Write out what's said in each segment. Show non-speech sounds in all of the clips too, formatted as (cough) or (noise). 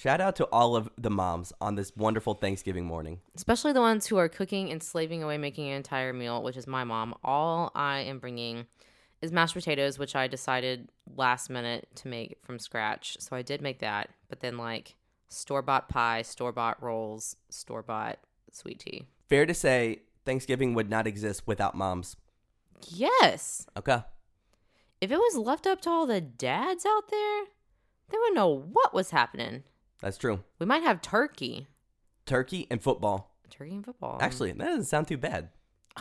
Shout out to all of the moms on this wonderful Thanksgiving morning. especially the ones who are cooking and slaving away making an entire meal, which is my mom. All I am bringing is mashed potatoes, which I decided last minute to make from scratch. So I did make that, but then like store bought pie, store bought rolls, store bought sweet tea. Fair to say, Thanksgiving would not exist without moms. Yes. Okay. If it was left up to all the dads out there, they wouldn't know what was happening. That's true. We might have turkey. Turkey and football. Turkey and football. Actually, that doesn't sound too bad. (sighs)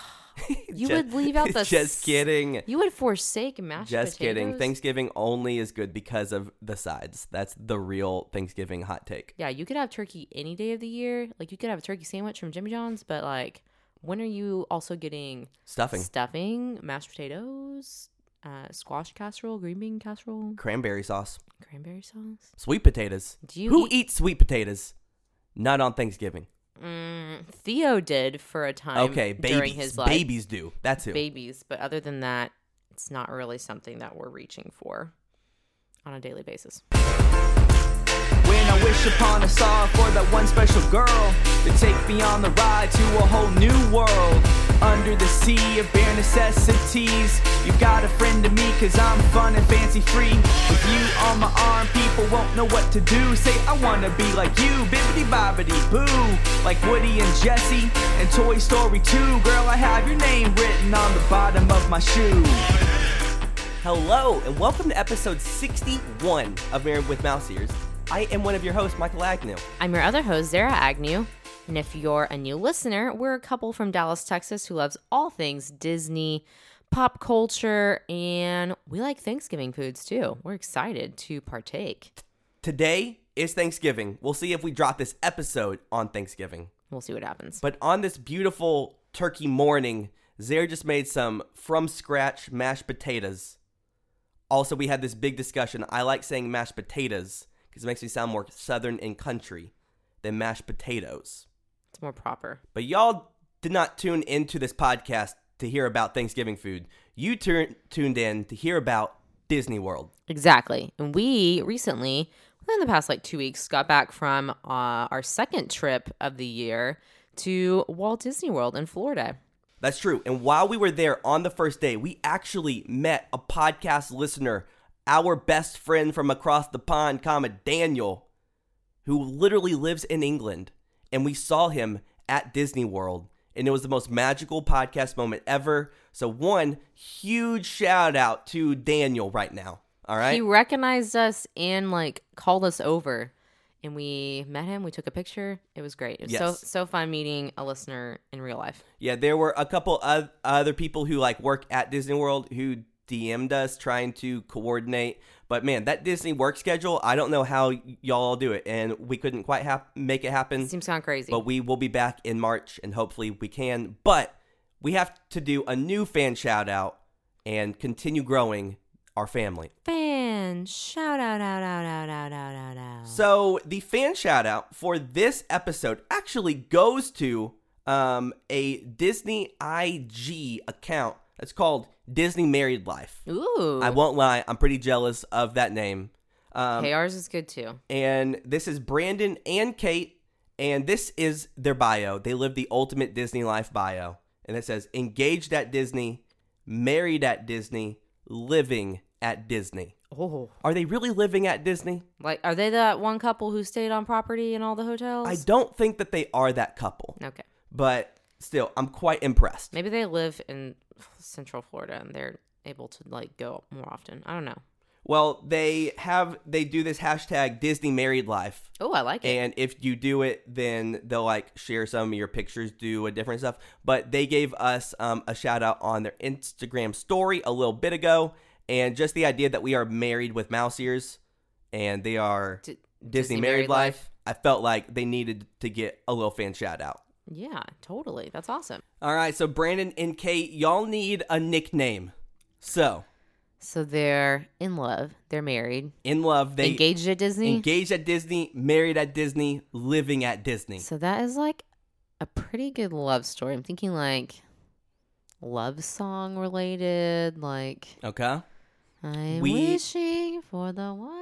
you Ju- would leave out the (laughs) Just kidding. You would forsake mashed Just kidding. Thanksgiving only is good because of the sides. That's the real Thanksgiving hot take. Yeah, you could have turkey any day of the year. Like you could have a turkey sandwich from Jimmy John's, but like when are you also getting Stuffing, stuffing, mashed potatoes, uh, squash casserole, green bean casserole, cranberry sauce, cranberry sauce? sweet potatoes. Do you Who eat- eats sweet potatoes? Not on Thanksgiving. Mm, Theo did for a time. Okay, babies. during his life. babies do. That's who. babies, but other than that, it's not really something that we're reaching for on a daily basis. When I wish upon a star for that one special girl to take me on the ride to a whole new world. Under the sea of bare necessities, you got a friend to me cause I'm fun and fancy free. With you on my arm, people won't know what to do. Say, I wanna be like you, bibbity bobbity boo. Like Woody and Jesse and Toy Story 2. Girl, I have your name written on the bottom of my shoe. Hello, and welcome to episode 61 of Married with Mouse Ears. I am one of your hosts, Michael Agnew. I'm your other host, Zara Agnew. And if you're a new listener, we're a couple from Dallas, Texas who loves all things Disney, pop culture, and we like Thanksgiving foods too. We're excited to partake. Today is Thanksgiving. We'll see if we drop this episode on Thanksgiving. We'll see what happens. But on this beautiful turkey morning, Zara just made some from scratch mashed potatoes. Also, we had this big discussion. I like saying mashed potatoes because it makes me sound more southern and country than mashed potatoes. It's more proper. But y'all did not tune into this podcast to hear about Thanksgiving food. You tur- tuned in to hear about Disney World. Exactly. And we recently, within the past like two weeks, got back from uh, our second trip of the year to Walt Disney World in Florida. That's true. And while we were there on the first day, we actually met a podcast listener, our best friend from across the pond, comma Daniel, who literally lives in England. And we saw him at Disney World. And it was the most magical podcast moment ever. So, one huge shout out to Daniel right now. All right. He recognized us and like called us over. And we met him. We took a picture. It was great. It was Yes. so so fun meeting a listener in real life. Yeah, there were a couple of other people who like work at Disney World who DM'd us trying to coordinate. But man, that Disney work schedule, I don't know how y'all do it. And we couldn't quite ha- make it happen. Seems kind of crazy. But we will be back in March and hopefully we can. But we have to do a new fan shout out and continue growing our family. Fan shout out, out, out, out, out, out, out, out. So the fan shout out for this episode actually goes to um, a Disney IG account that's called Disney Married Life. Ooh. I won't lie, I'm pretty jealous of that name. Um, hey, ours is good too. and this is Brandon and Kate, and this is their bio. They live the ultimate Disney life bio, and it says engaged at Disney, married at Disney, living at Disney. Oh. Are they really living at Disney? Like, are they that one couple who stayed on property in all the hotels? I don't think that they are that couple. Okay. but still, I'm quite impressed. Maybe they live in Central Florida and they're able to like go more often. I don't know. Well, they have they do this hashtag Disney Married Life, Oh, I like it. and if you do it, then they'll like share some of your pictures, do a different stuff. But they gave us um, a shout out on their Instagram story a little bit ago, and just the idea that we are married with mouse ears, and they are D- Disney, Married, Life. I felt like they needed to get a little fan shout out. Yeah, totally. That's awesome. All right, so Brandon and Kate, y'all need a nickname. So So they're in love. They're married. in love, they engaged at Disney. engaged at Disney, married at Disney, living at Disney. So that is like a pretty good love story. I'm thinking like love song related. Like Okay. I'm We- wishing for the one.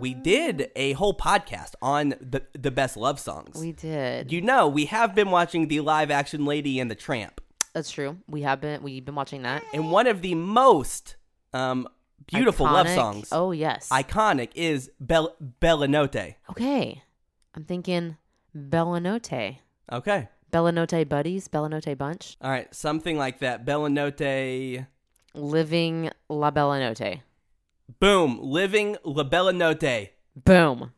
We did a whole podcast on the the best love songs. We did. you know, we have been watching the live action Lady and the Tramp, That's true. We have been we've been watching that. and one of the most um, beautiful love songs, Oh yes. iconic, is Bel- Bella Notte. okay. I'm thinking Bella Notte. Okay, Bella Notte buddies, Bella Notte bunch. all right, something like that. Bella Notte. Living La Bella Notte. Boom, living La Bella Notte. Boom.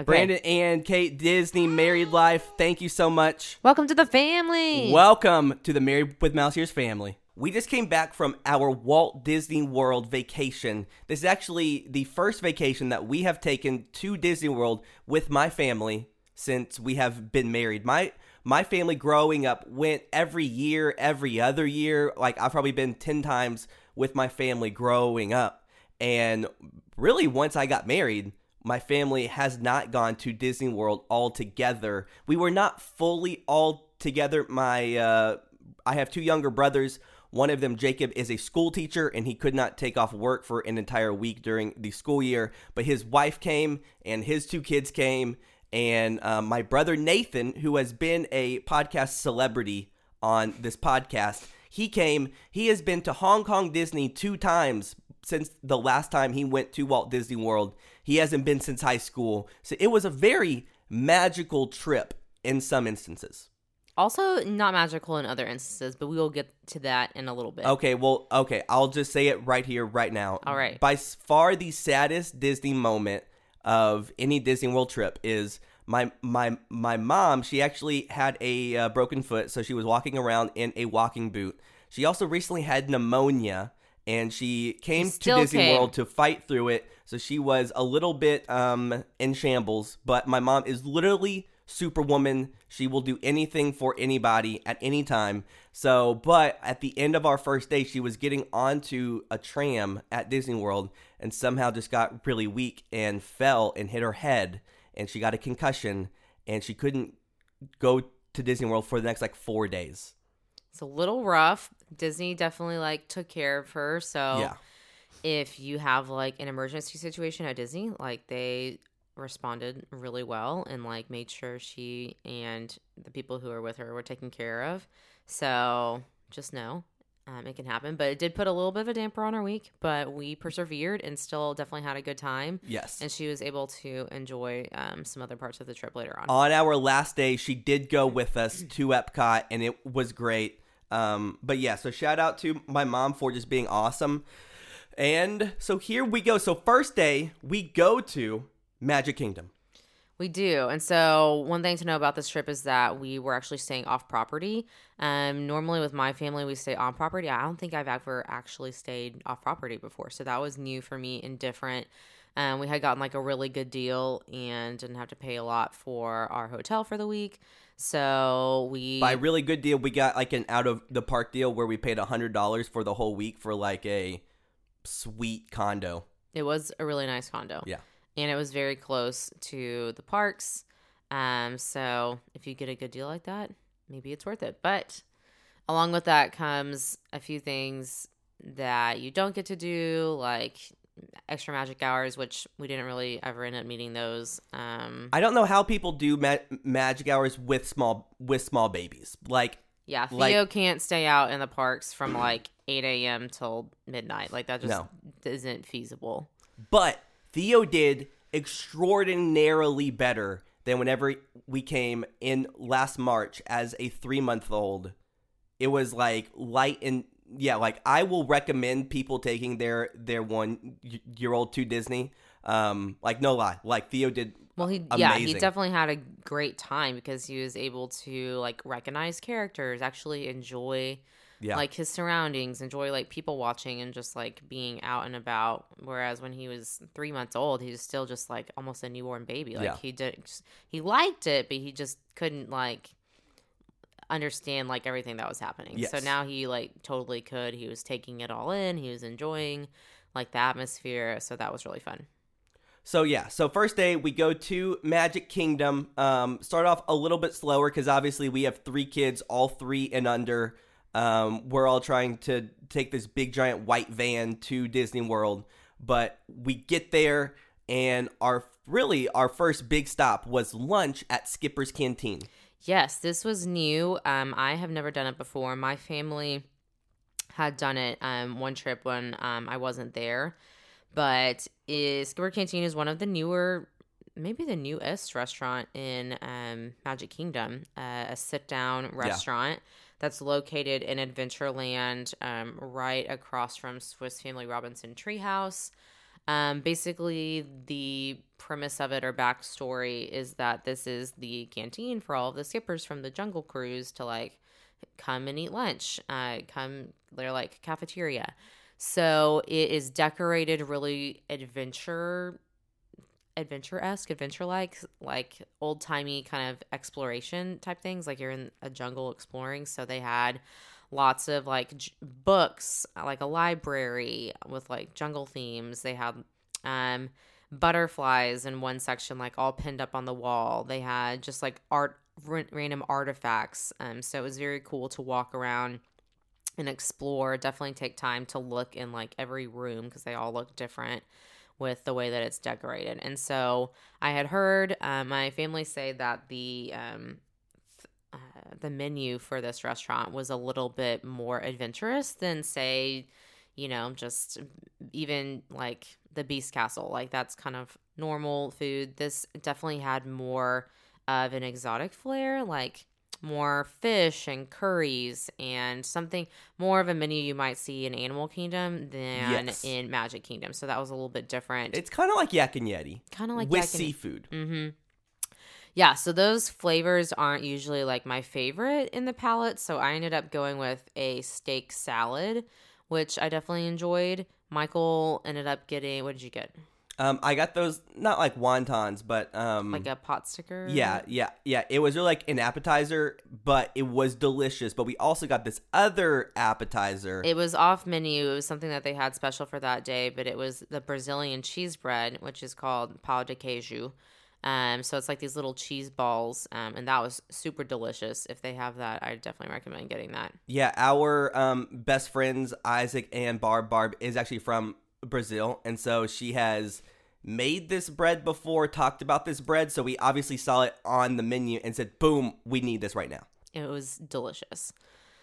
Okay. Brandon and Kate Disney married life. Thank you so much. Welcome to the family. Welcome to the Married with Mouse Ears family. We just came back from our Walt Disney World vacation. This is actually the first vacation that we have taken to Disney World with my family since we have been married. My my family growing up went every year, every other year. Like I've probably been 10 times with my family growing up. And really once I got married, my family has not gone to Disney World all together. We were not fully all together. My uh, I have two younger brothers. One of them, Jacob, is a school teacher, and he could not take off work for an entire week during the school year. But his wife came, and his two kids came, and um, my brother Nathan, who has been a podcast celebrity on this podcast, he came. He has been to Hong Kong Disney two times since the last time he went to Walt Disney World. He hasn't been since high school. So it was a very magical trip in some instances. Also, not magical in other instances, but we will get to that in a little bit. Okay, well, okay, I'll just say it right here, right now. All right. By far the saddest Disney moment of any Disney World trip is my my my mom. She actually had a uh, broken foot, so she was walking around in a walking boot. She also recently had pneumonia, and she came to Disney came. World to fight through it. So she was a little bit um in shambles, but my mom is literally superwoman. She will do anything for anybody at any time. So, but at the end of our first day, she was getting onto a tram at Disney World and somehow just got really weak and fell and hit her head and she got a concussion and she couldn't go to Disney World for the next like 4 days. It's a little rough. Disney definitely like took care of her. So Yeah. if you have like an emergency situation at Disney, like they responded really well and like made sure she and the people who were with her were taken care of. So just know um, it can happen. But it did put a little bit of a damper on our week, but we persevered and still definitely had a good time. Yes. And she was able to enjoy um, some other parts of the trip later on. on our last day, she did go with us to Epcot, and it was great. Um, but yeah, so shout out to my mom for just being awesome. And so here we go. So first day, we go to Magic Kingdom. We do. And so, one thing to know about this trip is that we were actually staying off property. Um, normally, with my family, we stay on property. I don't think I've ever actually stayed off property before. So, that was new for me and different. Um, we had gotten like a really good deal and didn't have to pay a lot for our hotel for the week. So, we. By really good deal, we got like an out of the park deal where we paid a hundred dollars for the whole week for like a sweet condo. it was a really nice condo. Yeah. And it was very close to the parks. Um, so if you get a good deal like that, maybe it's worth it. But along with that comes a few things that you don't get to do, like extra magic hours, which we didn't really ever end up meeting those. Um, I don't know how people do ma- magic hours with small with small babies. Like yeah, Theo like- can't stay out in the parks from like 8 a.m. till midnight. Like that just No. isn't feasible. But Theo did extraordinarily better than whenever we came in last March as a three month old. It was like light and yeah, like I will recommend people taking their their one year old to Disney. Um, like no lie, like Theo did. Well, he yeah, he definitely had a great time because he was able to like recognize characters, actually enjoy Yeah, like his surroundings, enjoy like people watching and just like being out and about. Whereas when he was three months old, he was still just like almost a newborn baby. Like Yeah. he did, he liked it, but he just couldn't like understand like everything that was happening. So now he like totally could. He was taking it all in. He was enjoying like the atmosphere. So that was really fun. So yeah, so first day we go to Magic Kingdom. Um, start off a little bit slower because obviously we have three kids, all three and under. Um, we're all trying to take this big giant white van to Disney World, but we get there and our really our first big stop was lunch at Skipper's Canteen. Yes, this was new. Um, I have never done it before. My family had done it um, one trip when um, I wasn't there, but is, Skipper Canteen is one of the newer, maybe the newest restaurant in um, Magic Kingdom, uh, a sit down restaurant. That's located in Adventureland, um, right across from Swiss Family Robinson Treehouse. Um, basically, the premise of it or backstory is that this is the canteen for all of the skippers from the Jungle Cruise to like come and eat lunch. Uh, come, they're like cafeteria. So it is decorated really adventure adventure esque, adventure like, like old timey kind of exploration type things. Like you're in a jungle exploring. So they had lots of like j- books, like a library with like jungle themes. They had um, butterflies in one section, like all pinned up on the wall. They had just like art, r- random artifacts. Um, so it was very cool to walk around and explore. Definitely take time to look in like every room because they all look different with the way that it's decorated. And so I had heard uh, my family say that the um, uh, the menu for this restaurant was a little bit more adventurous than say, you know, just even like the Beast Castle. Like that's kind of normal food. This definitely had more of an exotic flair, like more fish and curries and something more of a menu you might see in Animal Kingdom than Yes. in Magic Kingdom. So that was a little bit different. It's kind of like Yak and Yeti kind of like with Yak and- seafood. Mm-hmm. Yeah, so those flavors aren't usually like my favorite in the palate. So I ended up going with a steak salad, which I definitely enjoyed. Michael ended up getting what did you get? Um, I got those not like wontons, but um, Like a pot sticker? yeah, yeah, yeah. It was really like an appetizer, but it was delicious. But we also got this other appetizer. It was off menu. It was something that they had special for that day, but it was the Brazilian cheese bread, which is called pão de queijo. Um, so it's like these little cheese balls, um, and that was super delicious. If they have that, I definitely recommend getting that. Yeah, our um, best friends Isaac and Barb. Barb is actually from Brazil, and so she has made this bread before, talked about this bread. So we obviously saw it on the menu and said, "Boom, we need this right now." It was delicious.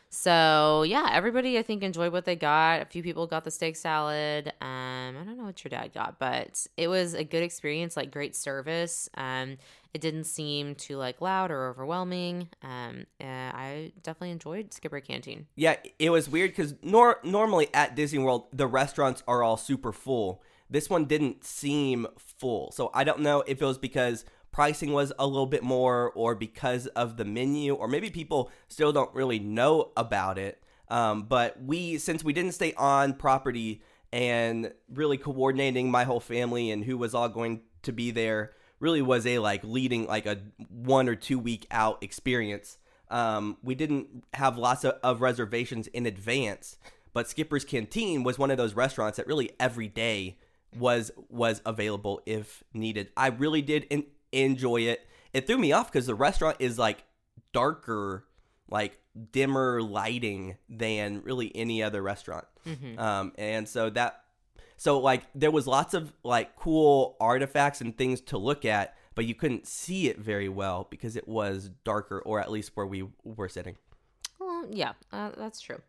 So yeah, everybody I think enjoyed what they got. A few people got the steak salad. Um, I don't know what your dad got, but it was a good experience, like great service. Um, it didn't seem too like loud or overwhelming. Um, I definitely enjoyed Skipper Canteen. Yeah, it was weird because nor- normally at Disney World the restaurants are all super full. This one didn't seem full, so I don't know if it was because pricing was a little bit more, or because of the menu, or maybe people still don't really know about it. Um, but we, since we didn't stay on property and really coordinating my whole family and who was all going to be there, really was a like leading like a one or two week out experience. Um, we didn't have lots of, of reservations in advance, but Skipper's Canteen was one of those restaurants that really every day was was available if needed. I really did en- enjoy it. It threw me off because the restaurant is like darker, like dimmer lighting than really any other restaurant. Um, and so that so like there was lots of like cool artifacts and things to look at, but you couldn't see it very well because it was darker, or at least where we were sitting. Well, yeah, uh, that's true.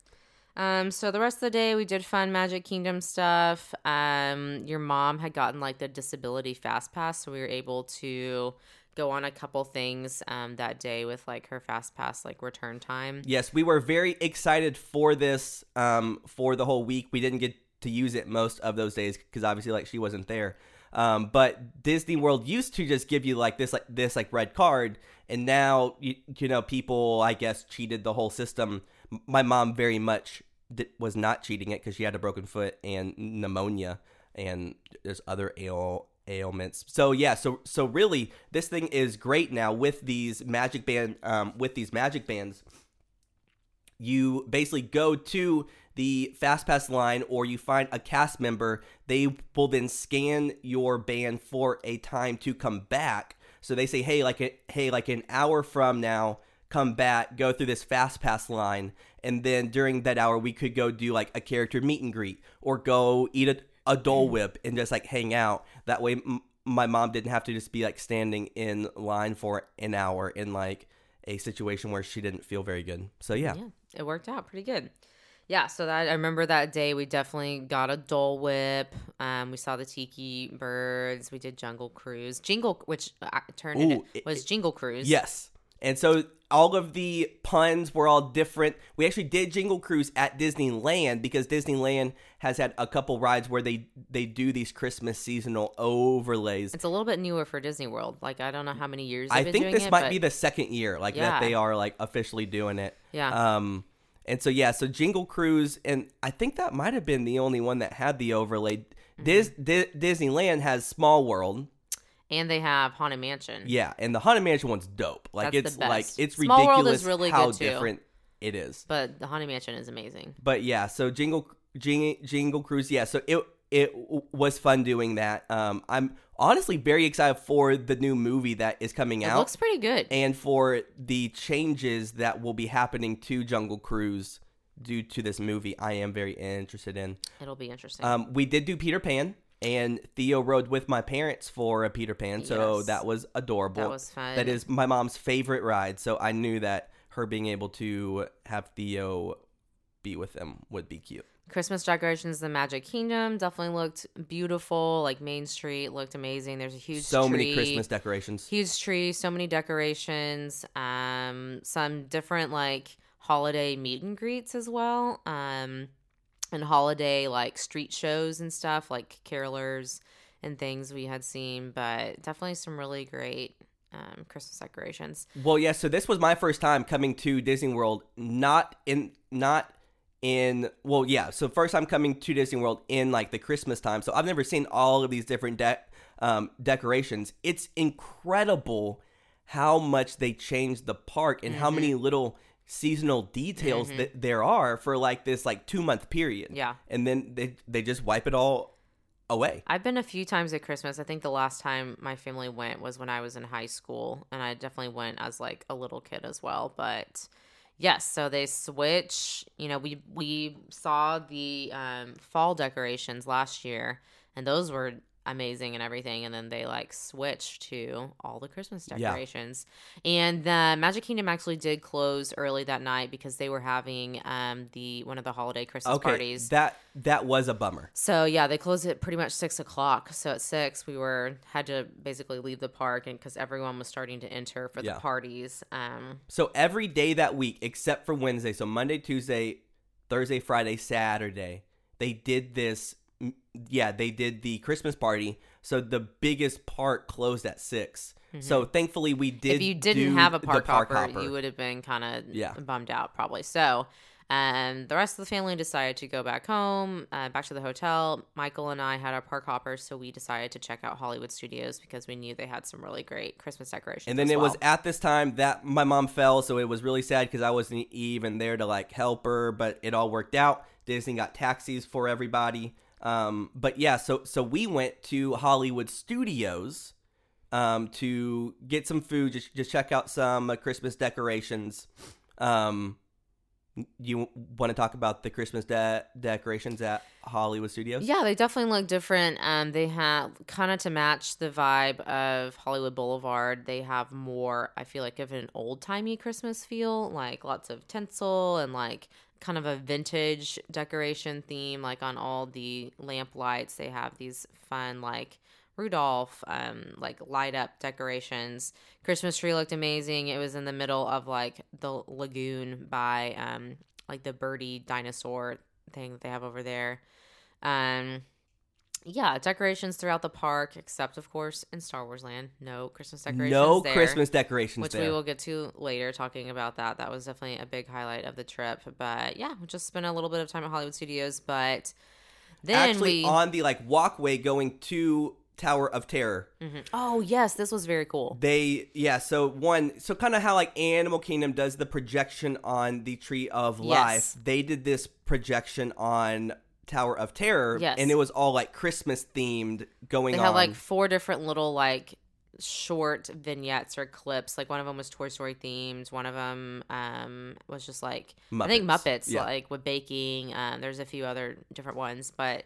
Um, so the rest of the day we did fun Magic Kingdom stuff. Um, your mom had gotten like the disability fast pass, so we were able to go on a couple things um, that day with like her fast pass like return time. Yes, we were very excited for this um, for the whole week. We didn't get to use it most of those days because obviously like she wasn't there. Um, but Disney World used to just give you like this like this like red card, and now you, you know people I guess cheated the whole system. My mom very much di- was not cheating it because she had a broken foot and pneumonia and there's other ail ailments. So yeah, so so really this thing is great now with these magic band um, with these magic bands you basically go to the FastPass line or you find a cast member, they will then scan your band for a time to come back. So they say, hey, like a, hey, like an hour from now, come back, go through this FastPass line, and then during that hour, we could go do like a character meet and greet or go eat a, a Dole mm. Whip and just like hang out. That way, m- my mom didn't have to just be like standing in line for an hour in like a situation where she didn't feel very good. So yeah. Yeah, it worked out pretty good. Yeah, so that I remember that day we definitely got a Dole Whip. Um, we saw the Tiki Birds. We did Jungle Cruise, Jingle, which uh, turned Ooh, it- was Jingle Cruise. Yes. And so all of the puns were all different. We actually did Jingle Cruise at Disneyland because Disneyland has had a couple rides where they they do these Christmas seasonal overlays. It's a little bit newer for Disney World. Like I don't know how many years. I been think this it, might be the second year like Yeah. that they are like officially doing it. Yeah. Um and so yeah, so Jingle Cruise and I think that might have been the only one that had the overlay. Mm-hmm. Dis- Di- Disneyland has Small World. and they have Haunted Mansion. Yeah, and the Haunted Mansion one's dope. Like That's it's like it's Small ridiculous World is really how good, too. different it is. but the Haunted Mansion is amazing. But yeah, so Jingle Jingle, Jingle Cruise, yeah. So it it w- was fun doing that. Um, I'm honestly very excited for the new movie that is coming out. It out, looks pretty good. and for the changes that will be happening to Jungle Cruise due to this movie. I am very interested in. It'll be interesting. Um, we did do Peter Pan. And Theo rode with my parents for a Peter Pan, so Yes. that was adorable. That was fun. That is my mom's favorite ride, so I knew that her being able to have Theo be with them would be cute. Christmas decorations, the Magic Kingdom definitely looked beautiful. Like Main Street looked amazing. There's a huge so many. Christmas decorations. huge tree, so many decorations, um, some different like holiday meet and greets as well, um, and holiday like street shows and stuff like carolers and things we had seen, but definitely some really great um, Christmas decorations. Well, yeah. So this was my first time coming to Disney World. Not in, not in. Well, yeah. So first time coming to Disney World in like the Christmas time. So I've never seen all of these different de- um, decorations. It's incredible how much they changed the park and how many little seasonal details that there are for like this like two month period. Yeah. And then they they just wipe it all away. I've been a few times at Christmas. I think the last time my family went was when I was in high school, and I definitely went as like a little kid as well. But yes, so they switch. You know, we we saw the um, fall decorations last year, and those were amazing and everything. And then they like switched to all the Christmas Yeah. decorations. And the Magic Kingdom actually did close early that night because they were having um, the one of the holiday Christmas Okay. parties. That that was a bummer. So yeah, they closed at pretty much six o'clock. So at six, we were had to basically leave the park, and because everyone was starting to enter for Yeah. the parties. Um, So every day that week, except for Wednesday, so Monday, Tuesday, Thursday, Friday, Saturday, they did this. Yeah, they did the Christmas party. So the biggest park closed at 6 So thankfully, we did. Mm-hmm. if you didn't have a park, park hopper, hopper. you would have been kind of Yeah. bummed out probably. So. Um, the rest of the family decided to go back home, uh, back to the hotel. Michael and I had our park hoppers, so we decided to check out Hollywood Studios because we knew they had some really great Christmas decorations. And then it was at this time that my mom fell, so it was really sad because I wasn't even there to like help her, but it all worked out. Disney got taxis for everybody. Um, but yeah, so so we went to Hollywood Studios um, to get some food, just just check out some uh, Christmas decorations. Um, you want to talk about the Christmas de- decorations at Hollywood Studios? Yeah, they definitely look different. Um, they have kind of to match the vibe of Hollywood Boulevard. They have more, I feel like, of an old timey Christmas feel, like lots of tinsel and like kind of a vintage decoration theme. Like on all the lamp lights, they have these fun like Rudolph, um, like light up decorations. Christmas tree looked amazing. It was in the middle of like the lagoon by um, like the birdie dinosaur thing that they have over there. Um, yeah, decorations throughout the park, except of course in Star Wars Land. No Christmas decorations. no there, Christmas decorations which there. we will get to later. Talking about that, that was definitely a big highlight of the trip. But yeah, we just spent a little bit of time at Hollywood Studios. But then Actually, we, on the like walkway going to Tower of Terror. Mhm. oh yes, this was very cool. They yeah, so one so kind of how like Animal Kingdom does the projection on the Tree of Life. Yes. They did this projection on Tower of Terror Yes. and it was all like Christmas themed going They on. had like four different little like short vignettes or clips. Like one of them was Toy Story themed. One of them um, was just like I think Muppets. Muppets, Yeah. like with baking. Um, there's a few other different ones, but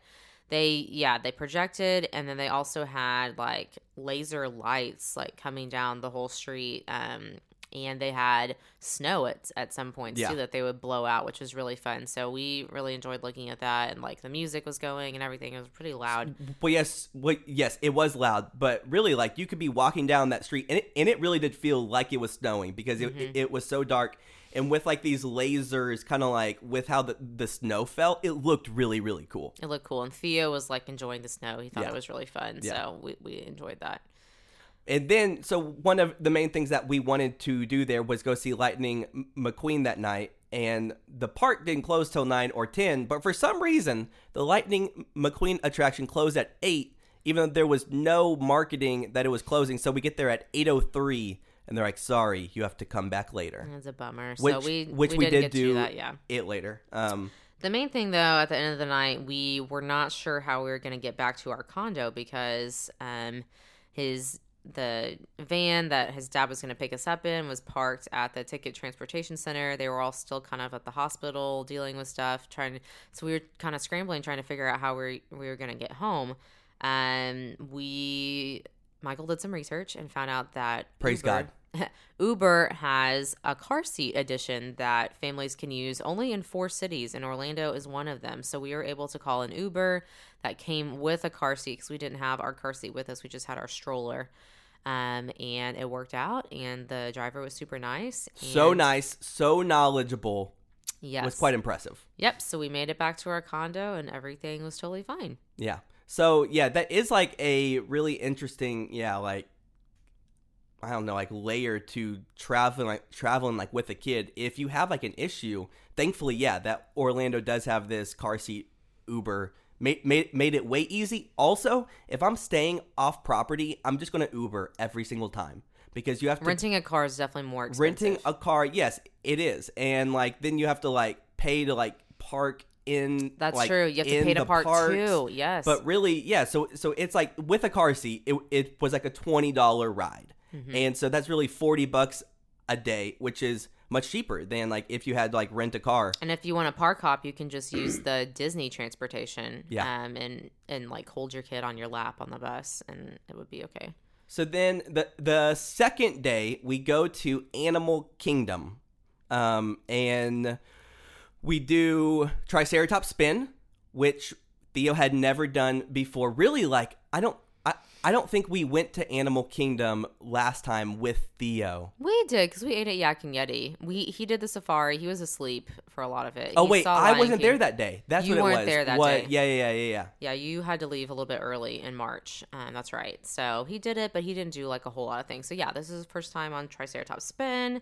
they yeah they projected and then they also had like laser lights like coming down the whole street um and they had snow at, at some points Yeah. too that they would blow out which was really fun so we really enjoyed looking at that and like the music was going and everything it was pretty loud Well, yes, well, yes, it was loud, but really, like you could be walking down that street, and it, and it really did feel like it was snowing because it, Mm-hmm. it, was so dark, and with like these lasers, kind of like with how the the snow felt, it looked really really cool. it looked cool and theo was like enjoying the snow he thought Yeah. it was really fun Yeah. so we, we enjoyed that And then, so one of the main things that we wanted to do there was go see Lightning McQueen that night. And the park didn't close till 9 or 10, but for some reason, the Lightning McQueen attraction closed at 8, even though there was no marketing that it was closing. So we get there at 8.03, and they're like, sorry, you have to come back later. it's a bummer Which, so we which we, we, did do that yeah it later. Um, The main thing, though, at the end of the night, we were not sure how we were going to get back to our condo because um, his the van that his dad was going to pick us up in was parked at the ticket transportation center. They were all still kind of at the hospital dealing with stuff, trying. To, so we were kind of scrambling, trying to figure out how we we were going to get home. Um, we Michael did some research and found out that Praise Uber- (laughs) Uber has a car seat edition that families can use only in four cities, and Orlando is one of them. So we were able to call an Uber that came with a car seat because we didn't have our car seat with us. We just had our stroller. Um, and it worked out, and the driver was super nice. so nice, so knowledgeable. Yes. Was quite impressive. Yep. So we made it back to our condo, and everything was totally fine. Yeah. So yeah, that is like a really interesting, yeah, like I don't know, like layer to traveling like traveling like with a kid. If you have like an issue, thankfully, yeah, that Orlando does have this car seat Uber. Made, made, made it way easy. Also, if I'm staying off property, I'm just gonna Uber every single time because you have to Renting a car is definitely more expensive. renting a car yes it is and like then you have to like pay to like park in That's like, true. You have to pay to park parks. too. Yes. but really yeah so so it's like with a car seat it, it was like a $20 ride Mm-hmm. and so that's really 40 bucks a day which is much cheaper than like if you had like rent a car And if you want a park hop, you can just use the Disney transportation. Yeah. Um, and and like hold your kid on your lap on the bus, and it would be okay. So then the the second day we go to Animal Kingdom, um, and we do Triceratops spin, which Theo had never done before. Really, like I don't I, don't think we went to Animal Kingdom last time with Theo. We did because we ate at Yak and Yeti. We he did the safari. He was asleep for a lot of it. Oh He wait, saw I wasn't King. there that day. That's You what it weren't was. there that what? day. Yeah, yeah, yeah, yeah, yeah. Yeah, you had to leave a little bit early in March. Um, that's right. So he did it, but he didn't do like a whole lot of things. So yeah, this is his first time on Triceratops Spin.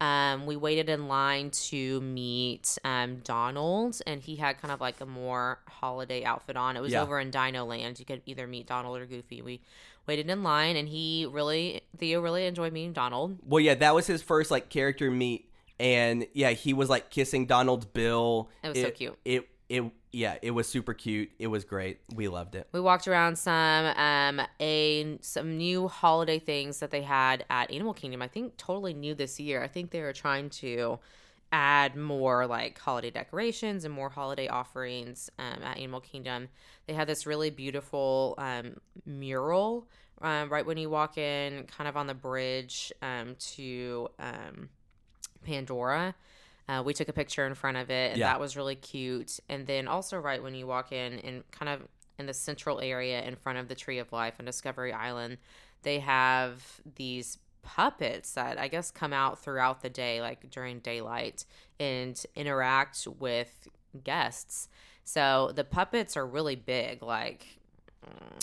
Um, we waited in line to meet um, Donald, and he had kind of like a more holiday outfit on. It was Yeah. over in Dino Land. You could either meet Donald or Goofy. We waited in line, and he really, Theo really enjoyed meeting Donald. Well, yeah, that was his first like character meet, and yeah, he was like kissing Donald's bill. It was so cute. It it yeah, it was super cute. It was great. We loved it. We walked around some um a some new holiday things that they had at Animal Kingdom. I think totally new this year. I think they were trying to add more like holiday decorations and more holiday offerings um, at Animal Kingdom. They had this really beautiful um, mural um, right when you walk in, kind of on the bridge um, to um, Pandora. Uh, we took a picture in front of it, and Yeah. that was really cute. And then also, right when you walk in, and kind of in the central area in front of the Tree of Life and Discovery Island, they have these puppets that I guess come out throughout the day, like during daylight, and interact with guests. So the puppets are really big, like mm,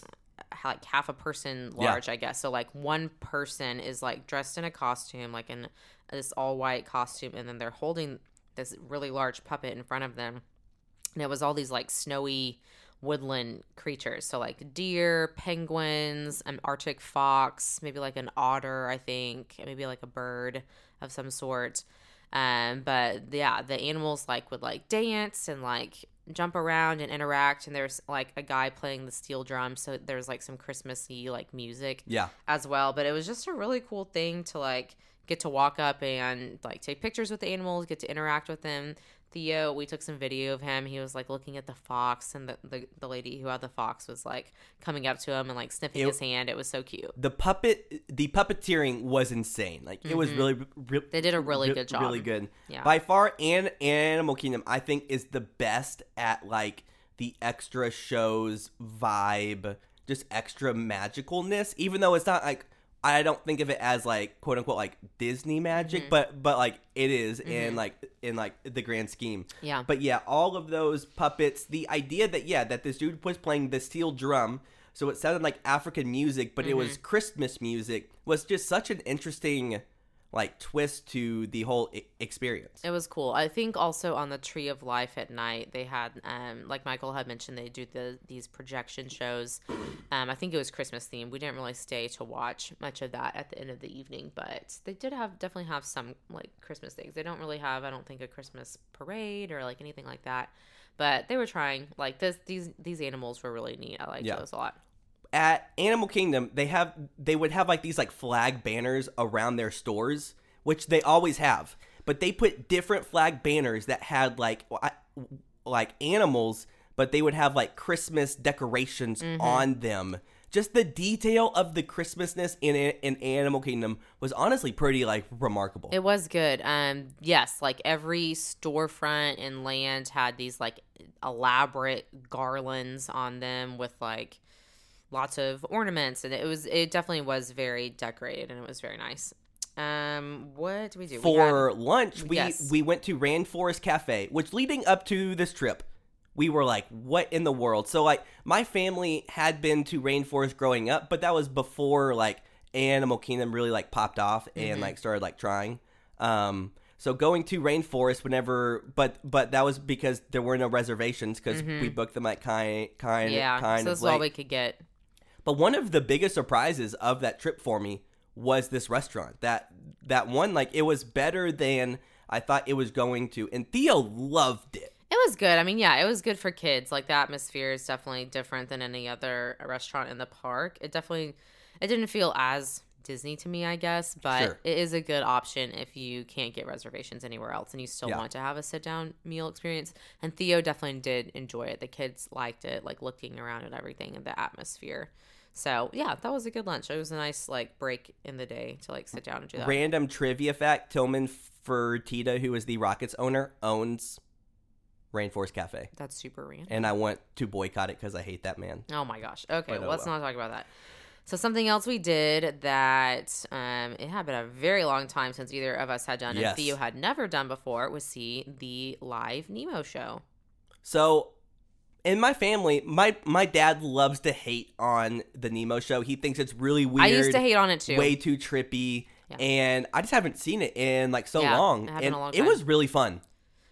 like half a person Yeah. large, I guess. So like one person is like dressed in a costume, like in this all white costume, and then they're holding this really large puppet in front of them. And it was all these like snowy woodland creatures. So like deer, penguins, an arctic fox, maybe like an otter, I think, maybe like a bird of some sort. Um, but yeah, the animals like would like dance and like jump around and interact. And there's like a guy playing the steel drum, so there's like some Christmassy like music Yeah. as well. But it was just a really cool thing to like get to walk up and like take pictures with the animals, get to interact with them. Theo, we took some video of him. He was like looking at the fox, and the, the, the lady who had the fox was like coming up to him and like sniffing It- his hand. It was so cute. The puppet, the puppeteering was insane. Like it was mm-hmm. really, re- They did a really re- good job. Really good. Yeah. By far, and Animal Kingdom, I think is the best at like the extra shows vibe, just extra magicalness. Even though it's not like I don't think of it as like quote unquote like Disney magic, Mm-hmm. but but like it is in like in like the grand scheme. Yeah. But yeah, all of those puppets. The idea that yeah that this dude was playing the steel drum. So it sounded like African music, but it Mm-hmm. was Christmas music. Was just such an interesting, like twist to the whole I- experience. It was cool. I think also on the Tree of Life at night they had, um, like Michael had mentioned, they do the these projection shows. Um, I think it was Christmas themed. We didn't really stay to watch much of that at the end of the evening, but they did have definitely have some like Christmas things. They don't really have, I don't think, a Christmas parade or like anything like that. But they were trying. Like this, these these animals were really neat. I liked Yeah. those a lot. At Animal Kingdom, they have they would have like these like flag banners around their stores, which they always have. But they put different flag banners that had like like animals, but they would have like Christmas decorations Mm-hmm. on them. Just the detail of the Christmasness in in Animal Kingdom was honestly pretty like remarkable. It was good. Um, yes, like every storefront and land had these like elaborate garlands on them with like lots of ornaments, and it was it definitely was very decorated and it was very nice. Um, what do we do? We for had- lunch we Yes. we went to rainforest cafe which leading up to this trip we were like what in the world so like my family had been to rainforest growing up but that was before like animal kingdom really like popped off Mm-hmm. and like started like trying um so going to rainforest whenever but but that was because there were no reservations because we booked them like kind kind Mm-hmm. yeah, kind so that's all we could get. But one of the biggest surprises of that trip for me was this restaurant. That that one, like, it was better than I thought it was going to, and Theo loved it. It was good. I mean, yeah, it was good for kids. Like the atmosphere is definitely different than any other restaurant in the park. It definitely it didn't feel as Disney to me, I guess, but Sure. it is a good option if you can't get reservations anywhere else and you still Yeah. want to have a sit down meal experience. And Theo definitely did enjoy it. The kids liked it, like looking around at everything and the atmosphere. So yeah, that was a good lunch. It was a nice like break in the day to like sit down and do that. Random trivia fact: Tillman Fertitta, who is the Rockets owner, owns Rainforest Cafe, That's super random. and I want to boycott it because I hate that man. Oh my gosh. Okay, well, oh let's well. not talk about that. So something else we did that um, it had been a very long time since either of us had done, Yes. and Theo had never done before, was see the live Nemo show. So, in my family, my my dad loves to hate on the Nemo show. He thinks it's really weird. I used to hate on it too. way too trippy. Yeah. And I just haven't seen it in like so Yeah, long. it and a long it was really fun.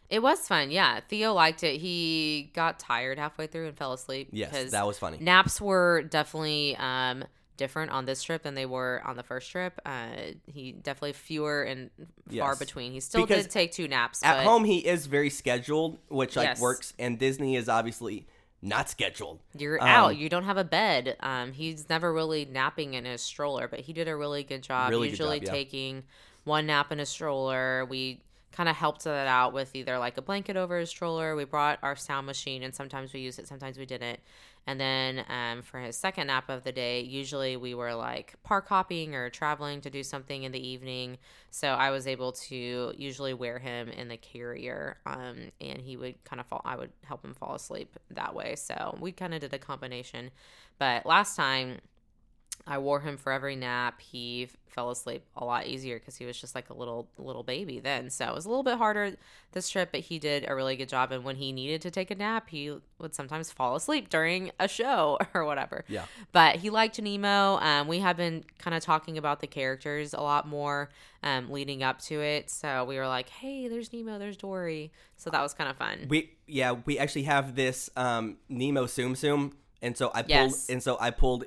It was fun, yeah. Theo liked it. He got tired halfway through and fell asleep. Yes, that was funny. Naps were definitely um, different on this trip than they were on the first trip. Uh, he definitely fewer and far Yes. between. He still Because did take two naps. At but home, he is very scheduled, which like Yes. works. And Disney is obviously not scheduled. You're Um, out. You don't have a bed. Um, he's never really napping in his stroller, but he did a really good job. Really good Usually job, yeah. taking one nap in a stroller. We kind of helped that out with either like a blanket over his stroller. We brought our sound machine, and sometimes we used it, sometimes we didn't. And then um, for his second nap of the day, usually we were like park hopping or traveling to do something in the evening. So I was able to usually wear him in the carrier, um, and he would kind of fall. I would help him fall asleep that way. So we kind of did a combination. But last time I wore him for every nap. He fell asleep a lot easier because he was just like a little little baby then. So it was a little bit harder this trip, but he did a really good job. And when he needed to take a nap, he would sometimes fall asleep during a show (laughs) or whatever. Yeah. But he liked Nemo. Um, we have been kind of talking about the characters a lot more um, leading up to it. So we were like, hey, there's Nemo, there's Dory. So that was kind of fun. We yeah, we actually have this um Nemo Tsum Tsum, and so I pulled Yes. and so I pulled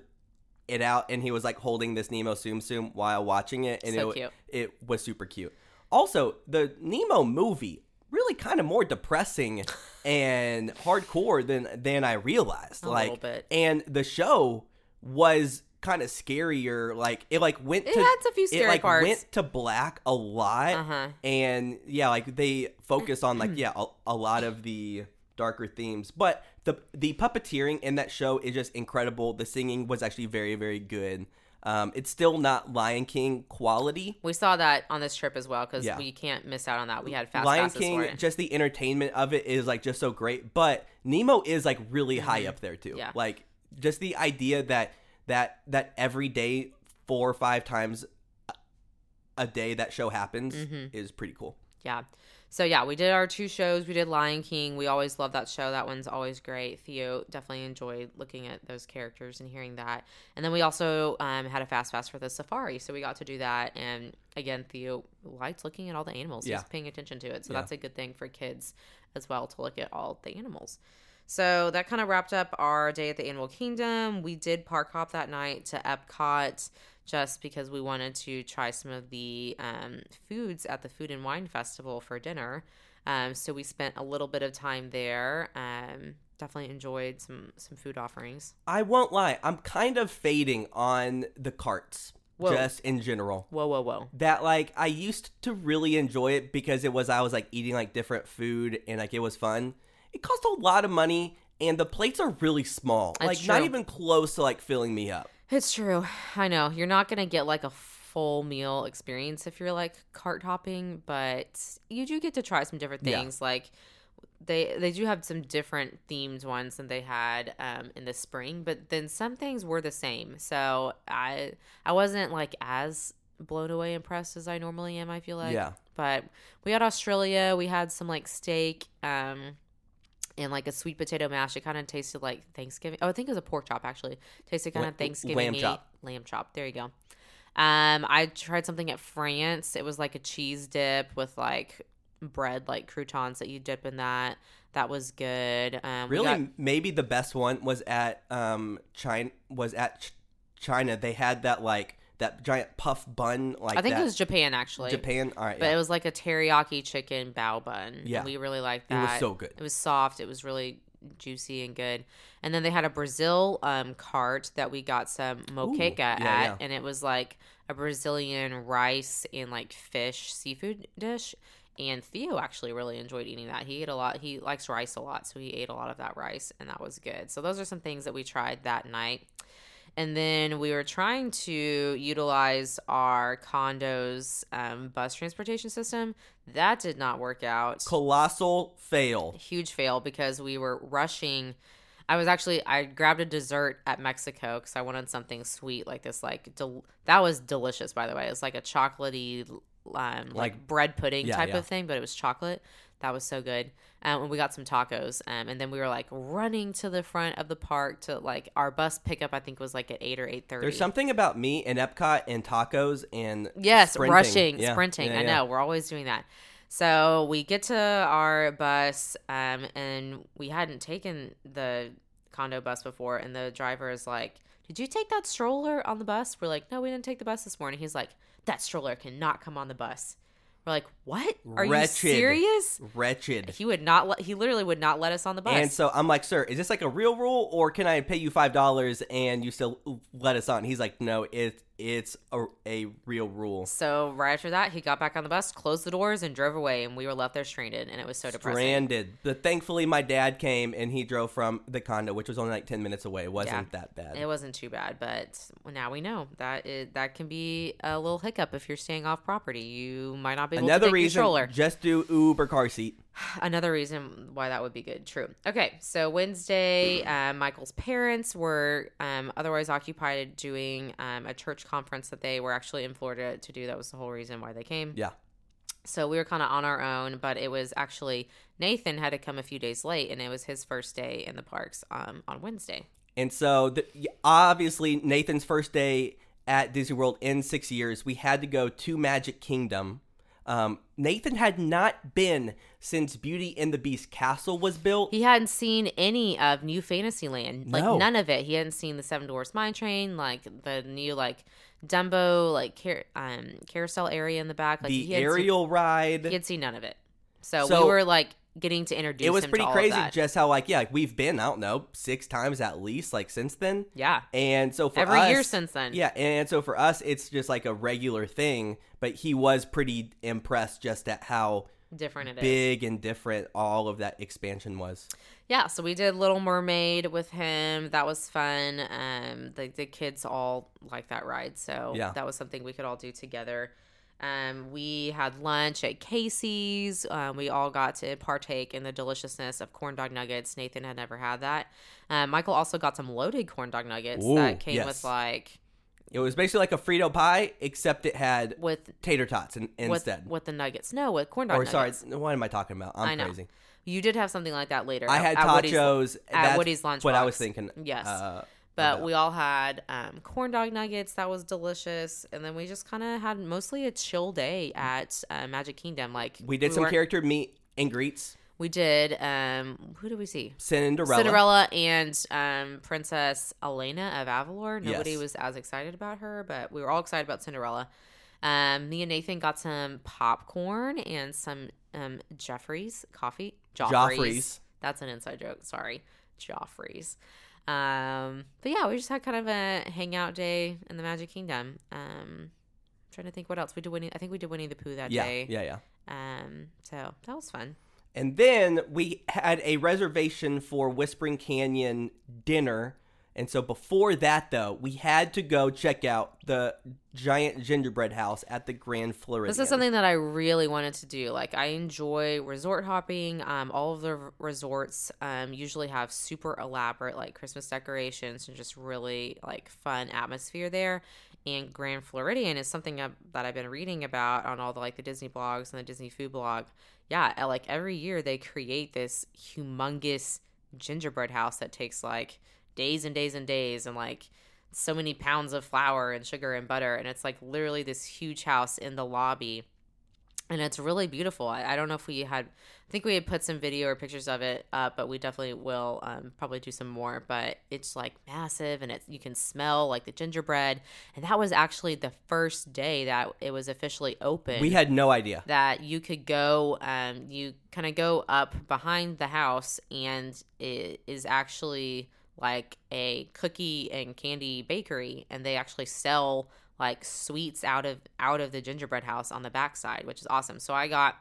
it out, and he was like holding this Nemo Tsum Tsum while watching it, and So it cute. it was super cute. Also, the Nemo movie really kind of more depressing (laughs) and hardcore than than I realized. A like, little bit. and the show was kind of scarier. Like it like went It to had a few scary it like parts. went to black a lot, Uh-huh. and yeah, like they focused on like (clears throat) yeah a, a lot of the darker themes, but the the puppeteering in that show is just incredible. The singing was actually very very good. Um, it's still not Lion King quality. We saw that on this trip as well because Yeah. we can't miss out on that. We had fast Lion King, for it. just the entertainment of it is like just so great. But Nemo is like really high up there too. Mm-hmm. Yeah. Like just the idea that that that every day, four or five times a- a day that show happens Mm-hmm. is pretty cool. Yeah. So yeah, we did our two shows. We did Lion King. We always love that show. That one's always great. Theo definitely enjoyed looking at those characters and hearing that. And then we also um, had a fast pass for the safari, so we got to do that. And again, Theo liked looking at all the animals. Yeah. He's paying attention to it, so Yeah. that's a good thing for kids as well to look at all the animals. So that kind of wrapped up our day at the Animal Kingdom. We did park hop that night to Epcot just because we wanted to try some of the um, foods at the Food and Wine Festival for dinner. Um, so we spent a little bit of time there. Um, definitely enjoyed some some food offerings. I won't lie, I'm kind of fading on the carts Whoa. just in general. Whoa, whoa, whoa! That like I used to really enjoy it because it was I was like eating like different food and like it was fun. It cost a lot of money and the plates are really small. That's like not even close to like filling me up. It's true. I know you're not gonna get like a full meal experience if you're like cart hopping, but you do get to try some different Yeah. things. Like they they do have some different themed ones than they had um, in the spring, but then some things were the same. So I I wasn't like as blown away impressed as I normally am. I feel like Yeah. But we had Australia. We had some like steak. Um, and like a sweet potato mash. It kind of tasted like Thanksgiving. Oh, I think it was a pork chop actually. Tasted kind of Thanksgiving. lamb chop. Lamb chop. There you go. Um, I tried something at France. It was like a cheese dip with like bread, like croutons that you dip in that. That was good. Um, Really, got- maybe the best one was at um China. Was at Ch- China. They had that like that giant puff bun. Like I think that. it was Japan actually. Japan. All right, But yeah. it was like a teriyaki chicken bao bun. Yeah. And we really liked that. It was so good. It was soft. It was really juicy and good. And then they had a Brazil um, cart that we got some moqueca yeah, at, yeah. and it was like a Brazilian rice and like fish seafood dish. And Theo actually really enjoyed eating that. He ate a lot. He likes rice a lot, so he ate a lot of that rice, and that was good. So those are some things that we tried that night. And then we were trying to utilize our condo's um, bus transportation system. That did not work out. colossal fail. Huge fail because we were rushing. I was actually I grabbed a dessert at Mexico because I wanted something sweet like this. Like del- that was delicious, by the way. It's like a chocolatey, um, like, Like- bread pudding yeah, type yeah. of thing, but it was chocolate. That was so good. Um, and we got some tacos. Um, and then we were like running to the front of the park to like our bus pickup. I think was like at eight or eight thirty. There's something about me and Epcot and tacos and Yes, sprinting. rushing, Yeah, sprinting. I know. We're always doing that. So we get to our bus, um, and we hadn't taken the condo bus before, and the driver is like, "Did you take that stroller on the bus?" We're like, "No, we didn't take the bus this morning." He's like, "That stroller cannot come on the bus." We're like, "What? Are you serious?" Wretched. He would not let. He literally would not let us on the bus. And so I'm like, sir, is this like a real rule, or can I pay you five dollars and you still let us on? He's like, no, it's it's a, a real rule. So right after that, he got back on the bus, closed the doors, and drove away, and we were left there stranded, and it was so depressing. Stranded. But thankfully, my dad came and he drove from the condo, which was only like ten minutes away. It wasn't that bad. It wasn't too bad, but now we know that that can be a little hiccup if you're staying off property. You might not be able Another to take reason, stroller. just do Uber car seat. Another reason why that would be good. True. Okay, so Wednesday, um, Michael's parents were um, otherwise occupied doing um, a church conference that they were actually in Florida to do. That was the whole reason why they came. Yeah. So we were kind of on our own, but it was actually Nathan had to come a few days late, and it was his first day in the parks um, on Wednesday. And so, the, obviously, Nathan's first day at Disney World in six years, we had to go to Magic Kingdom. Um, Nathan had not been since Beauty and the Beast Castle was built. He hadn't seen any of New Fantasyland, like No. none of it. He hadn't seen the Seven Dwarfs Mine Train, like the new like Dumbo like car- um carousel area in the back. Like the he had Ariel ride. He had seen none of it. So, So- we were like getting to introduce it was pretty crazy just how like yeah like we've been i don't know six times at least like since then yeah. and so for Every us, year since then. yeah and so for us it's just like a regular thing but he was pretty impressed just at how Different it is. big and different all of that expansion was Yeah, so we did Little Mermaid with him. That was fun. Um, the the kids all like that ride, so Yeah. that was something we could all do together. Um, we had lunch at Casey's. Um, we all got to partake in the deliciousness of corn dog nuggets. Nathan had never had that. Um, Michael also got some loaded corn dog nuggets Ooh, that came yes. with like it was basically like a frito pie except it had with tater tots in, instead with the nuggets. No, with corn dog or sorry what am i talking about i'm I crazy You did have something like that later. i at- had at Woody's- at that's Woody's lunch. what i was thinking Yes. uh, But we all had um, corn dog nuggets. That was delicious. And then we just kind of had mostly a chill day at uh, Magic Kingdom. Like we did some weren't- character meet and greets We did. Um, who did we see? cinderella, Cinderella and um, Princess Elena of Avalor. Nobody Yes. was as excited about her, but we were all excited about Cinderella. Um, me and Nathan got some popcorn and some um, Jeffrey's coffee. Joffrey's. Joffrey's. That's an inside joke. Sorry, Joffrey's. Um, but yeah, we just had kind of a hangout day in the Magic Kingdom. Um, trying to think what else we did. Winnie, I think we did Winnie the Pooh that yeah day. yeah yeah Um, so that was fun. And then we had a reservation for Whispering Canyon dinner. And so before that, though, we had to go check out the giant gingerbread house at the Grand Floridian. This is something that I really wanted to do. Like I enjoy resort hopping. Um, all of the resorts um, usually have super elaborate like Christmas decorations and just really like fun atmosphere there. And Grand Floridian is something that I've been reading about on all the like the Disney blogs and the Disney food blog. Yeah, like every year they create this humongous gingerbread house that takes like days and days and days and like so many pounds of flour and sugar and butter. And it's like literally this huge house in the lobby. And it's really beautiful. I, I don't know if we had i think we had put some video or pictures of it up but we definitely will um, probably do some more. But it's like massive and it's you can smell like the gingerbread. And that was actually the first day that it was officially open we had no idea. that you could go um, you kind of go up behind the house and it is actually like a cookie and candy bakery and they actually sell like sweets out of out of the gingerbread house on the backside which is awesome so i got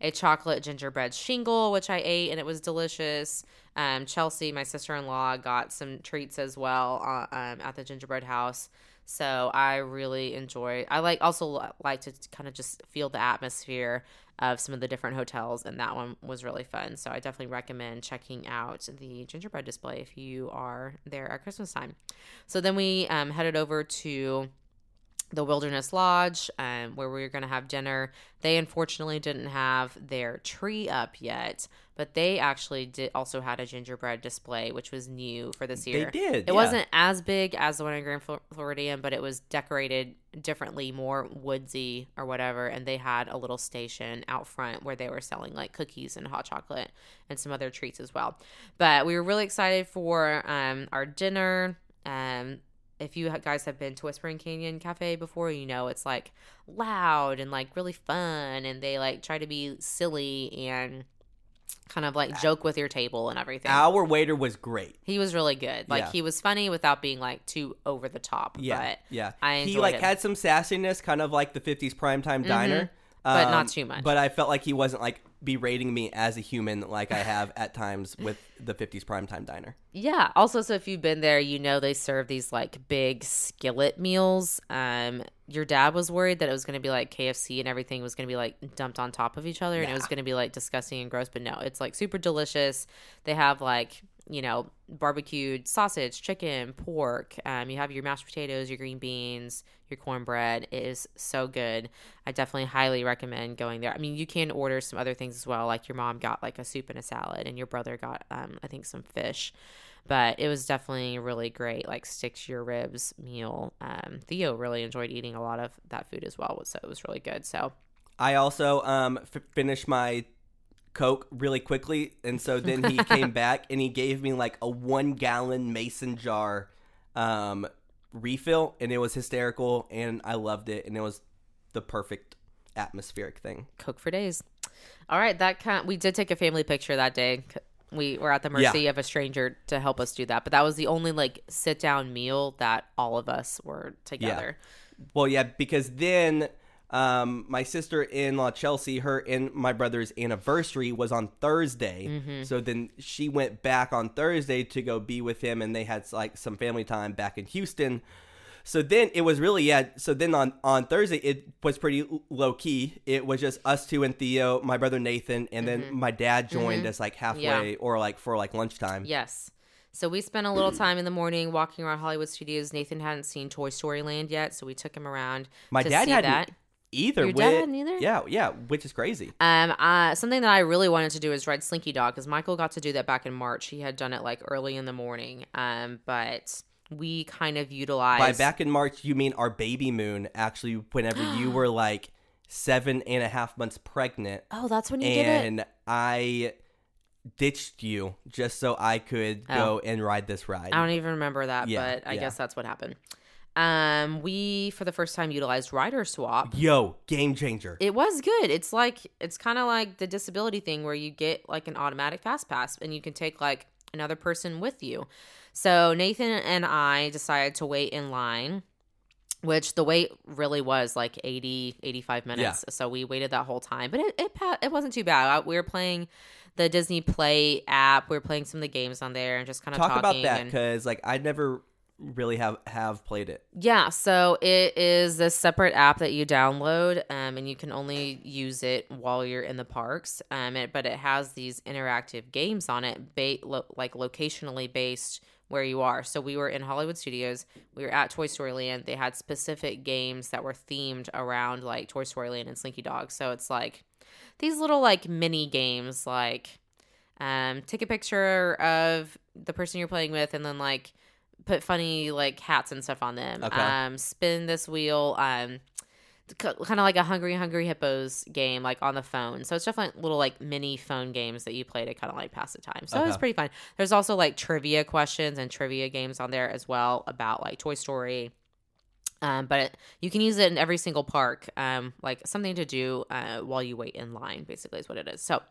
a chocolate gingerbread shingle which i ate and it was delicious um, chelsea my sister-in-law got some treats as well uh, um, at the gingerbread house so I really enjoy. I like also like to kind of just feel the atmosphere of some of the different hotels, and that one was really fun. So I definitely recommend checking out the gingerbread display if you are there at Christmas time. So then we um, headed over to the Wilderness Lodge, um, where we were going to have dinner. They unfortunately didn't have their tree up yet, but they actually did also had a gingerbread display, which was new for this year. They did, It yeah. wasn't as big as the one in Grand Flor- Floridian, but it was decorated differently, more woodsy or whatever. And they had a little station out front where they were selling like cookies and hot chocolate and some other treats as well. But we were really excited for um, our dinner. Um, if you guys have been to Whispering Canyon Cafe before, you know it's like loud and like really fun, and they like try to be silly and kind of like joke with your table and everything. Our waiter was great. He was really good. Like Yeah. he was funny without being like too over the top. Yeah, but yeah. I he like it. had some sassiness, kind of like the '50s primetime diner, mm-hmm. But not um, too much. But I felt like he wasn't like berating me as a human like I have at times with the '50s primetime diner. Yeah. Also, so if you've been there, you know they serve these like big skillet meals. Um, your dad was worried that it was going to be like KFC and everything was going to be like dumped on top of each other, and it was going to be like disgusting and gross. But no, it's like super delicious. They have like you know barbecued sausage, chicken, pork. Um, you have your mashed potatoes, your green beans, your cornbread. It is so good. I definitely highly recommend going there. I mean, you can order some other things as well. Like your mom got like a soup and a salad, and your brother got um, I think some fish but it was definitely really great like stick to your ribs meal um, theo really enjoyed eating a lot of that food as well so it was really good so I also um f- finished my Coke really quickly, and so then he (laughs) came back and he gave me like a one gallon mason jar um refill, and it was hysterical, and I loved it, and it was the perfect atmospheric thing. coke for days All right, that kind. we did take a family picture that day. We were at the Yeah. mercy of a stranger to help us do that, but that was the only like sit down meal that all of us were together. Well, yeah, because then um, my sister in law Chelsea, her and my brother's anniversary was on Thursday. Mm-hmm. So then she went back on Thursday to go be with him, and they had like some family time back in Houston. So then it was really yeah. So then on on Thursday it was pretty low key. It was just us two and Theo, my brother Nathan, and then my dad joined us like halfway Mm-hmm. Yeah. or like for like lunchtime. Yes. So we spent a little time in the morning walking around Hollywood Studios. Nathan hadn't seen Toy Story Land yet, so we took him around. My to dad see hadn't that. Either. Your dad hadn't either? Yeah, yeah, which is crazy. Um, uh, something that I really wanted to do is ride Slinky Dog because Michael got to do that back in March. He had done it like early in the morning. Um, but we kind of utilized By back in March, you mean our baby moon? Actually, whenever you (gasps) were like seven and a half months pregnant, Oh, that's when you did it. and I ditched you just so I could go and ride this ride. I don't even remember that, Yeah, but I yeah. guess that's what happened. Um, we for the first time utilized rider swap. Yo, game changer. It was good. It's like it's kind of like the disability thing where you get like an automatic fast pass and you can take like another person with you. So Nathan and I decided to wait in line, which the wait really was like 80 85 minutes. So we waited that whole time, but it it, it wasn't too bad. Uh, We were playing the Disney Play app. We were playing some of the games on there and just kind of Talk about that because like I never really have have played it. yeah, so it is this separate app that you download, um, and you can only use it while you're in the parks. Um, it, but it has these interactive games on it, ba- lo- like locationally based where you are. So we were in Hollywood Studios. We were at Toy Story Land. They had specific games that were themed around like Toy Story Land and Slinky Dog. So it's like these little like mini games, like um, take a picture of the person you're playing with, and then like put funny like hats and stuff on them. Okay. Um, spin this wheel. Um, kind of like a Hungry Hungry Hippos game, like on the phone. So it's definitely little like mini phone games that you play to kind of like pass the time. So it was pretty fun. There's also like trivia questions and trivia games on there as well about like Toy Story. Um, but you can use it in every single park, um, like something to do uh, while you wait in line. Basically, is what it is. So,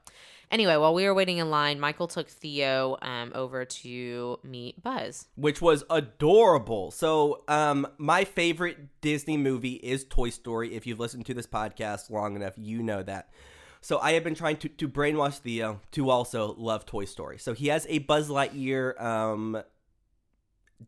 anyway, while we were waiting in line, Michael took Theo um, over to meet Buzz. which was adorable. So, um, my favorite Disney movie is Toy Story. If you've listened to this podcast long enough, you know that. So, I have been trying to, to brainwash Theo to also love Toy Story. So, he has a Buzz Lightyear um,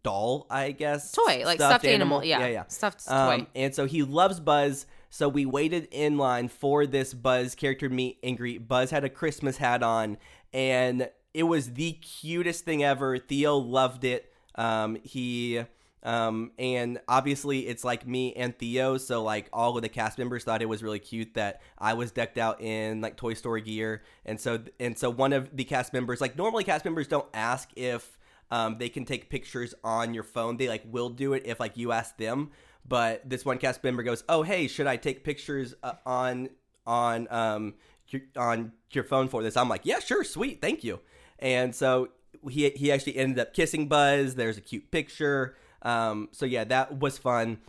doll, I guess. Toy, like stuffed, animal. Yeah, yeah, yeah. stuffed toy. Um, and so he loves Buzz. So we waited in line for this Buzz character meet and greet. Buzz had a Christmas hat on, and it was the cutest thing ever. Theo loved it. Um, he um, and obviously it's like me and Theo, so like all of the cast members thought it was really cute that I was decked out in like Toy Story gear, and so and so one of the cast members, like normally cast members don't ask if um, they can take pictures on your phone. They like will do it if like you ask them. But this one cast member goes, "Oh, hey, should I take pictures uh, on on um on your phone for this?" I'm like, "Yeah, sure, sweet, thank you." And so he he actually ended up kissing Buzz. There's a cute picture. Um, so yeah, that was fun.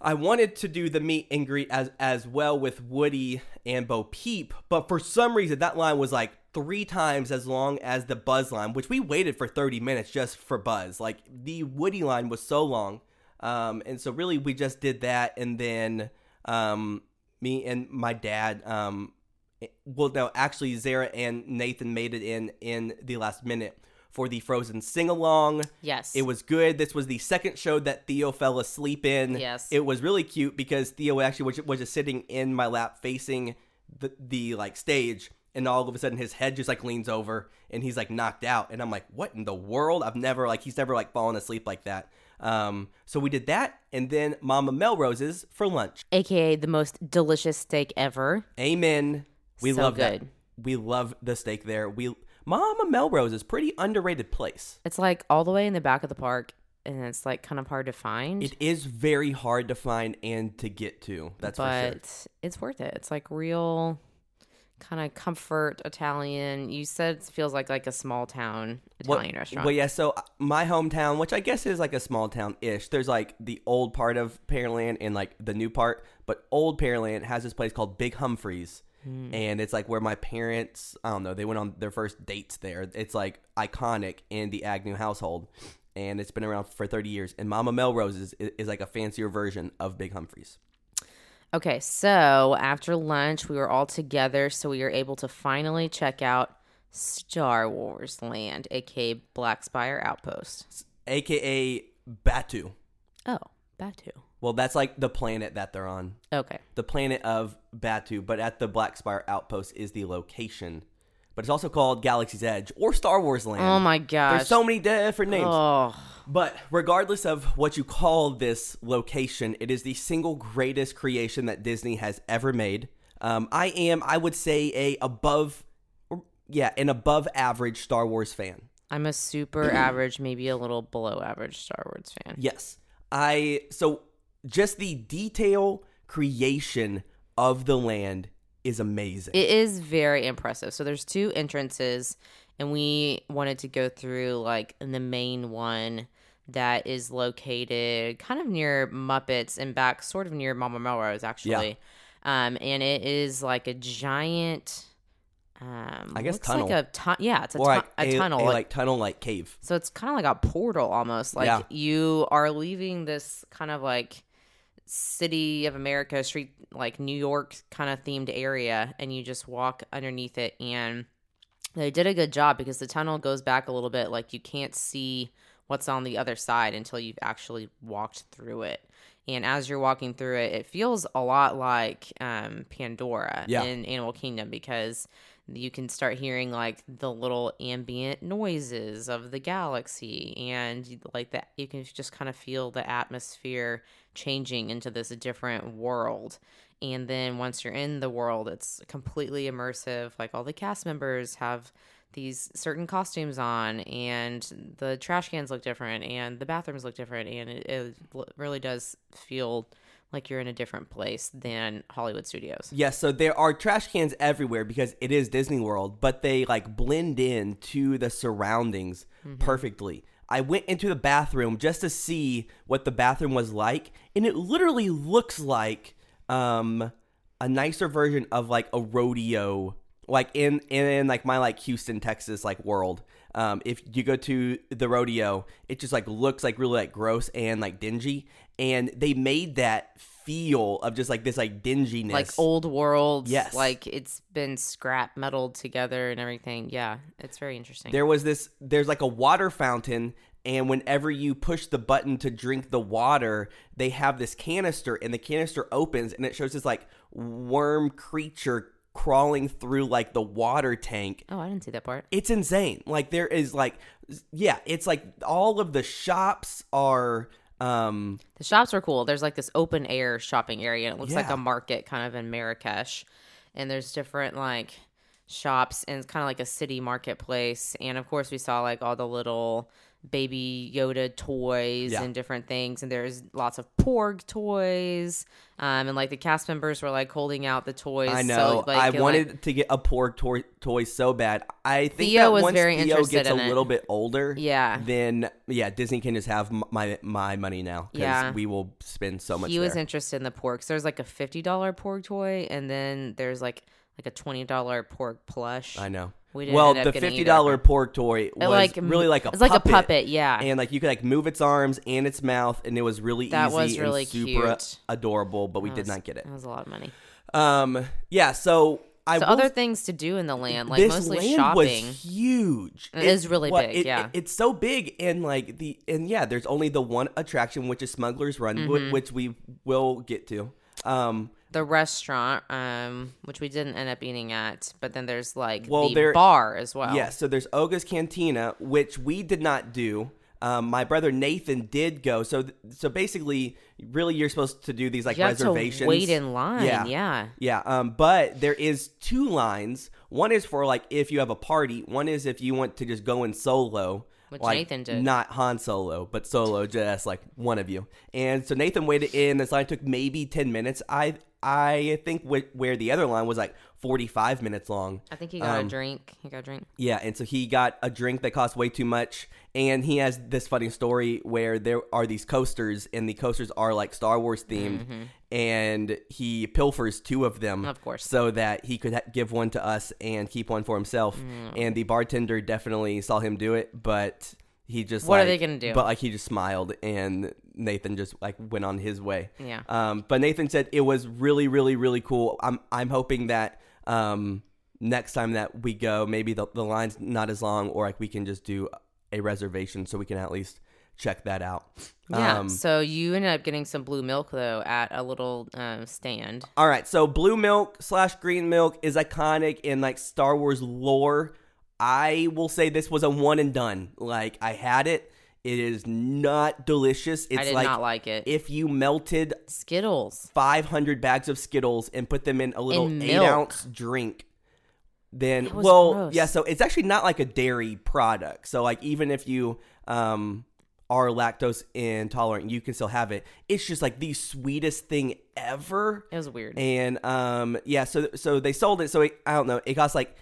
I wanted to do the meet and greet as as well with Woody and Bo Peep, but for some reason that line was like three times as long as the Buzz line, which we waited for 30 minutes just for Buzz. Like the Woody line was so long. Um, and so really we just did that and then um, me and my dad um, well no actually Zara and Nathan made it in in the last minute for the Frozen sing along. yes, It was good. This was the second show that Theo fell asleep in. Yes. It was really cute because Theo actually was, was just sitting in my lap facing the, the like stage and all of a sudden his head just like leans over and he's like knocked out and I'm like what in the world? I've never like he's never like fallen asleep like that. Um so we did that and then Mama Melrose's for lunch. aka the most delicious steak ever. Amen. We So love that. We love the steak there. We Mama Melrose is pretty underrated place. It's like all the way in the back of the park, and it's like kind of hard to find. It is very hard to find and to get to. That's for sure. but it's worth it. It's like real kind of comfort Italian. You said it feels like like a small town Italian restaurant. Well, yeah. So uh, my hometown, which I guess is like a small town ish, there's like the old part of Pearland and like the new part. But old Pearland has this place called Big Humphreys, and it's like where my parents I don't know they went on their first dates there. It's like iconic in the Agnew household, and it's been around for thirty years. And Mama Melrose's is, is like a fancier version of Big Humphreys. Okay, so after lunch, we were all together, so we were able to finally check out Star Wars Land, aka Black Spire Outpost. aka Batuu. Oh, Batuu. Well, that's like the planet that they're on. Okay. The planet of Batuu, but at the Black Spire Outpost is the location. But it's also called Galaxy's Edge or Star Wars Land. Oh my gosh. There's so many different names. Oh, But regardless of what you call this location, it is the single greatest creation that Disney has ever made. Um, I am, I would say, a above, yeah, an above average Star Wars fan. I'm a super (clears throat) average, maybe a little below average Star Wars fan. Yes. I so just the detail creation of the land is amazing. It is very impressive. So there's two entrances, and we wanted to go through like the main one that is located kind of near Muppets and back, sort of near Mama Melrose, actually. Yeah. Um, and it is like a giant. Um, I guess looks tunnel. like a tu- yeah, it's a, tu- like a, tunnel. a, like- like tunnel like cave. so it's kind of like a portal almost. Like Yeah. you are leaving this kind of like city of America street, like New York kind of themed area, and you just walk underneath it. And they did a good job because the tunnel goes back a little bit. Like you can't see what's on the other side until you've actually walked through it. And as you're walking through it, it feels a lot like um, Pandora Yeah. in Animal Kingdom because you can start hearing like the little ambient noises of the galaxy and like that you can just kind of feel the atmosphere changing into this different world. And then once you're in the world it's completely immersive like all the cast members have these certain costumes on and the trash cans look different and the bathrooms look different and it, it really does feel like you're in a different place than hollywood studios Yes, so there are trash cans everywhere because it is Disney World, but they like blend in to the surroundings perfectly. I went into the bathroom just to see what the bathroom was like, and it literally looks like um a nicer version of like a rodeo like in in like my like Houston, Texas like world. Um, if you go to the rodeo, it just like looks like really like gross and like dingy, and they made that feel of just like this like dinginess, like old world Yes. like it's been scrap metaled together and everything yeah it's very interesting There was this. There's like a water fountain, and whenever you push the button to drink the water, they have this canister, and the canister opens, and it shows this like worm creature crawling through like the water tank. oh i didn't see that part It's insane. Like there is like, yeah, it's like all of the shops are. um the shops are cool there's like this open air shopping area and it looks like a market kind of in marrakesh and there's different like shops and it's kind of like a city marketplace and of course we saw like all the little baby yoda toys Yeah. and different things and there's lots of porg toys um and like the cast members were like holding out the toys I so, know. like, I and, like- wanted to get a Porg toy, toy so bad. I think Theo that was once very Theo interested gets a in it. little bit older, Yeah. then yeah, Disney can just have my my money now because Yeah. we will spend so much. he was interested in the porgs. There's like a fifty dollar porg toy, and then there's like like a twenty dollar porg plush. I know. We didn't well, the fifty dollar porg toy It, was like really like a it's like a puppet, yeah. and like you could like move its arms and its mouth, and it was really That easy was and really super cute. adorable. But we That did not get it. That was a lot of money. Um, yeah. So I So will other things to do in the land, like this mostly land shopping. was huge. It is really what- big, it- yeah. it- it's so big, and like the and yeah, there's only the one attraction, which is Smuggler's Run, Mm-hmm. which we will get to. Um, the restaurant, um, which we didn't end up eating at, but then there's like Well, the there- bar as well. Yes, so there's Oga's Cantina, which we did not do. Um, my brother Nathan did go. So, so basically, really, you're supposed to do these like you reservations. to wait in line. Yeah. Yeah. Yeah, um, but there is two lines. One is for like if you have a party. One is if you want to just go in solo. Which like, Nathan did. Not Han Solo, but solo, just like one of you. And so Nathan waited in. This line took maybe ten minutes. I I think wh- where the other line was like 45 minutes long. I think he got Um, a drink. He got a drink. Yeah, and so he got a drink that cost way too much, and he has this funny story where there are these coasters, and the coasters are like Star Wars themed, and he pilfers two of them, Mm-hmm. Of course. so that he could ha- give one to us and keep one for himself. Mm. And the bartender definitely saw him do it, but he just What are they gonna do? But like he just smiled, and Nathan just like went on his way. Yeah. Um, but Nathan said it was really, really, really cool. I'm I'm hoping that um, next time that we go, maybe the, the line's not as long, or like we can just do a reservation so we can at least check that out. Yeah. Um, so you ended up getting some blue milk though at a little um, stand. all right. So blue milk slash green milk is iconic in like Star Wars lore. I will say this was a one and done. Like I had it. It is not delicious. It's I did like not like it. if you melted Skittles. 500 bags of Skittles and put them in a little In eight milk. ounce drink. Then, It was well, gross. yeah, so it's actually not like a dairy product. So, like, even if you um, are lactose intolerant, you can still have it. It's just like the sweetest thing ever. It was weird. And um, yeah, so so they sold it. So it, I don't know. It cost like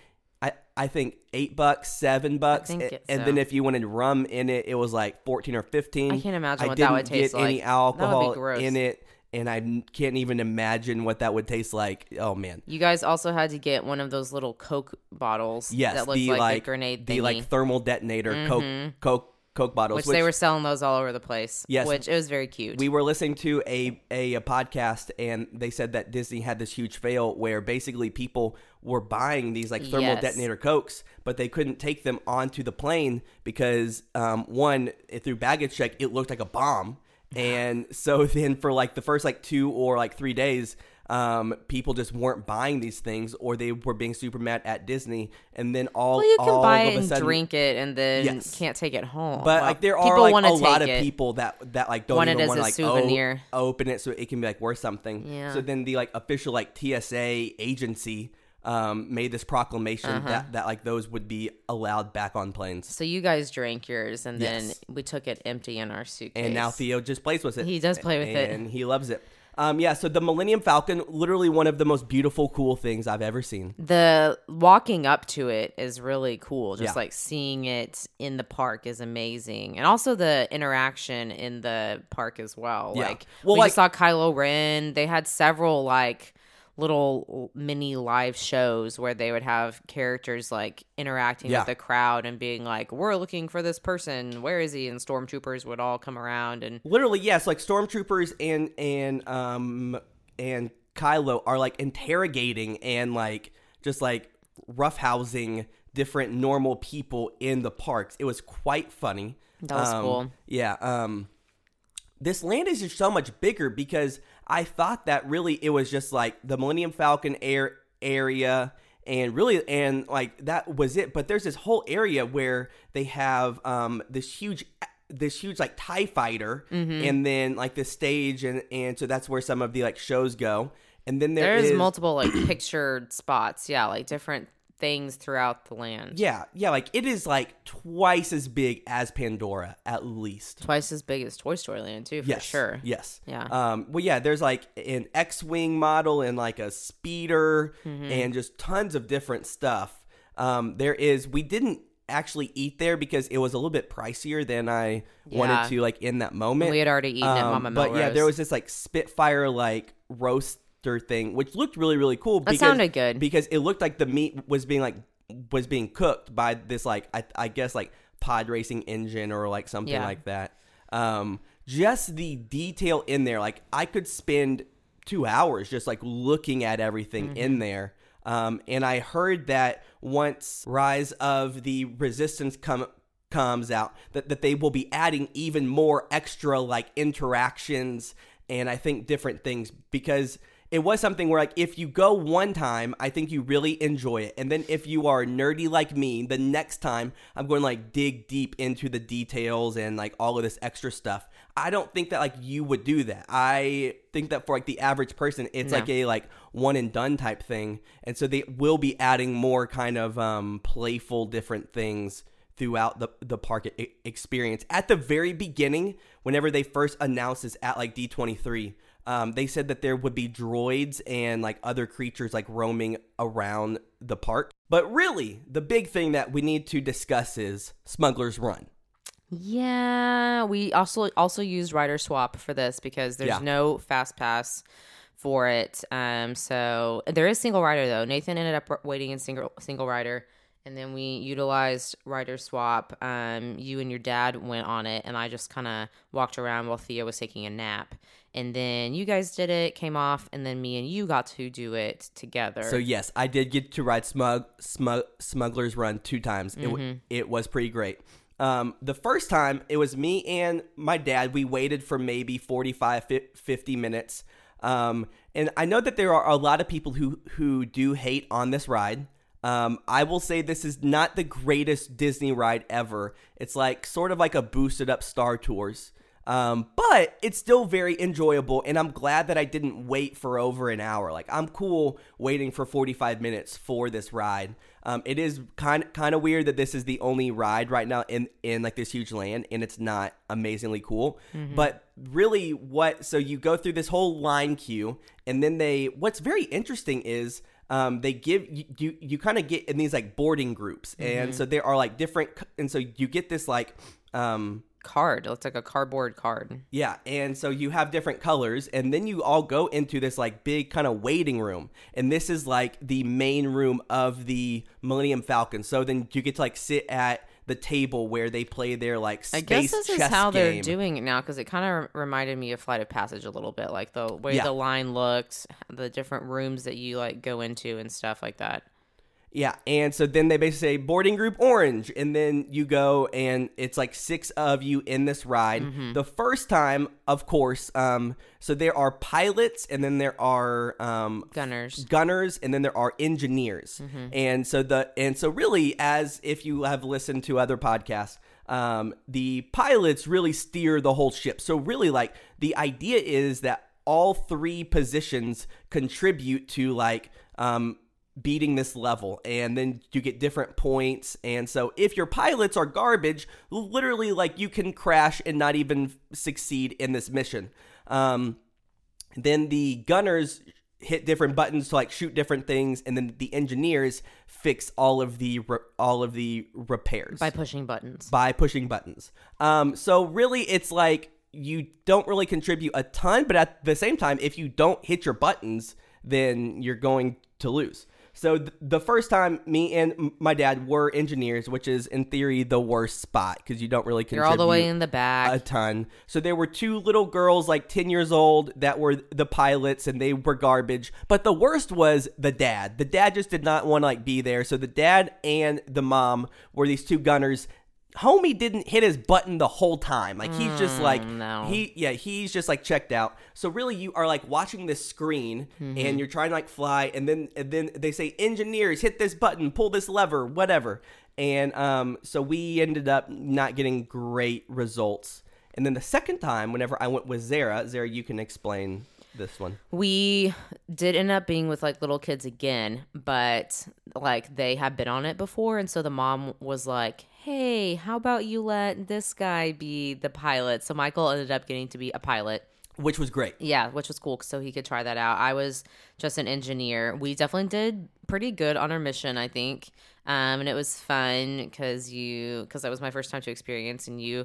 I I think eight bucks, seven bucks, and so. then if you wanted rum in it, it was like fourteen or fifteen. I can't imagine I what that would taste get Any like. That would be alcohol gross. in it, and I can't even imagine what that would taste like. Oh man. you guys also had to get one of those little Coke bottles. Yes, that looked the like, like a grenade the like thermal detonator Coke mm-hmm. Coke Coke bottles, which, they were selling those all over the place. Yes. which it was very cute. we were listening to a, a a podcast and they said that Disney had this huge fail where basically people were buying these like thermal Yes. detonator cokes, but they couldn't take them onto the plane because um, one it- through baggage check it looked like a bomb, and so (laughs) then for like the first like two or like three days. Um, people just weren't buying these things, or they were being super mad at Disney, and then all well, you can all buy of it a and sudden, drink it, and then Yes. can't take it home. But like there are like a lot of it. people that that like don't Want even as want to a like souvenir. open it so it can be like worth something. Yeah. So then the like official like TSA agency um made this proclamation Uh-huh. that that like those would be allowed back on planes. So you guys drank yours, and then Yes. we took it empty in our suitcase. And now Theo just plays with it. He does play with it. and he loves it. Um, yeah, so the Millennium Falcon, literally one of the most beautiful, cool things I've ever seen. the walking up to it is really cool. Just Yeah. like seeing it in the park is amazing, and also the interaction in the park as well. Yeah. Like Well, we like- saw Kylo Ren. They had several like little mini live shows where they would have characters like interacting Yeah. with the crowd and being like, "We're looking for this person. Where is he?" And stormtroopers would all come around and Literally, yes, like stormtroopers and and um and Kylo are like interrogating and like just like roughhousing different normal people in the parks. It was quite funny. That was Um, cool. Yeah. Um, this land is just so much bigger because I thought that really it was just like the Millennium Falcon air area and really and like that was it. But there's this whole area where they have um this huge this huge like tie fighter Mm-hmm. and then like the stage and and so that's where some of the like shows go and then there there's is- multiple like (clears throat) pictured spots. Yeah, like different things throughout the land. yeah yeah like it is like twice as big as pandora at least twice as big as Toy Story Land too, for yes sure. yes Yeah. um well yeah there's like an x-wing model and like a speeder Mm-hmm. and just tons of different stuff um there is we didn't actually eat there because it was a little bit pricier than i Yeah. wanted to like in that moment We had already eaten at Um, Mama but yeah there was this like spitfire like roaster thing which looked really really cool That sounded good. because it looked like the meat was being like was being cooked by this like I, I guess like pod racing engine or like something Yeah. like that. Um, just the detail in there, like I could spend two hours just like looking at everything Mm-hmm. in there. Um, and I heard that once Rise of the Resistance come comes out, that, that they will be adding even more extra like interactions and I think different things because it was something where like if you go one time, I think you really enjoy it. And then if you are nerdy like me, the next time I'm going to like dig deep into the details and like all of this extra stuff. I don't think that like you would do that. I think that for like the average person, it's No. like a like one and done type thing. And so they will be adding more kind of um playful different things throughout the the park experience. At the very beginning, whenever they first announced this at like D23, Um, they said that there would be droids and like other creatures like roaming around the park. But really, the big thing that we need to discuss is Smuggler's Run. Yeah, we also also used rider swap for this because there's Yeah. no fast pass for it. Um, so there is single rider though. Nathan ended up waiting in single single rider, and then we utilized rider swap. Um, you and your dad went on it, and I just kind of walked around while Theo was taking a nap. And then you guys did it, came off, and then me and you got to do it together. So yes, I did get to ride Smug, Smug Smuggler's Run two times. It, w- it was pretty great. Um, the first time it was me and my dad. We waited for maybe 45, 50 minutes. Um, and I know that there are a lot of people who who do hate on this ride. Um, I will say this is not the greatest Disney ride ever. It's like sort of like a boosted up Star Tours. Um, but it's still very enjoyable, and I'm glad that I didn't wait for over an hour. Like I'm cool waiting for 45 minutes for this ride. Um, it is kind kind of weird that this is the only ride right now in in like this huge land, and it's not amazingly cool. But really, what so you go through this whole line queue, and then they what's very interesting is um, they give you you, you kind of get in these like boarding groups, and so there are like different, and so you get this like um card. It's like a cardboard card. yeah, and so you have different colors, and then you all go into this like big kind of waiting room, and this is like the main room of the Millennium Falcon. So then you get to like sit at the table where they play their like I guess this is how they're doing it now because it kind of reminded me of Flight of Passage a little bit, like the way Yeah. the line looks, the different rooms that you like go into and stuff like that. Yeah, and so then they basically say boarding group orange, and then you go and it's like six of you in this ride. Mm-hmm. The first time, of course, um, so there are pilots, and then there are um, Gunners. gunners and then there are engineers and so the and so really as if you have listened to other podcasts um, the pilots really steer the whole ship so really like the idea is that all three positions contribute to like um, beating this level and then you get different points and so if your pilots are garbage literally like you can crash and not even succeed in this mission. Um, then the gunners hit different buttons to like shoot different things and then the engineers fix all of the re- all of the repairs. By pushing buttons. by pushing buttons. Um so really it's like you don't really contribute a ton but at the same time if you don't hit your buttons then you're going to lose so th- the first time me and m- my dad were engineers which is in theory the worst spot because you don't really contribute. You're all the way in the back. a ton. So there were two little girls, like 10 years old, that were the pilots and they were garbage. But the worst was the dad. The dad just did not want to like be there. So the dad and the mom were these two gunners. Homie didn't hit his button the whole time. Like he's just like no. he yeah, he's just like checked out. So really you are like watching this screen and you're trying to like fly and then and then they say engineers hit this button, pull this lever, whatever. And um so we ended up not getting great results. And then the second time whenever I went with Zara, Zara you can explain this one. we did end up being with like little kids again, but like they had been on it before. And so the mom was like, hey, how about you let this guy be the pilot? So Michael ended up getting to be a pilot. Which was great. Yeah, which was cool so he could try that out. I was just an engineer. We definitely did pretty good on our mission, I think. Um, and it was fun because you, because that was my first time to experience, and you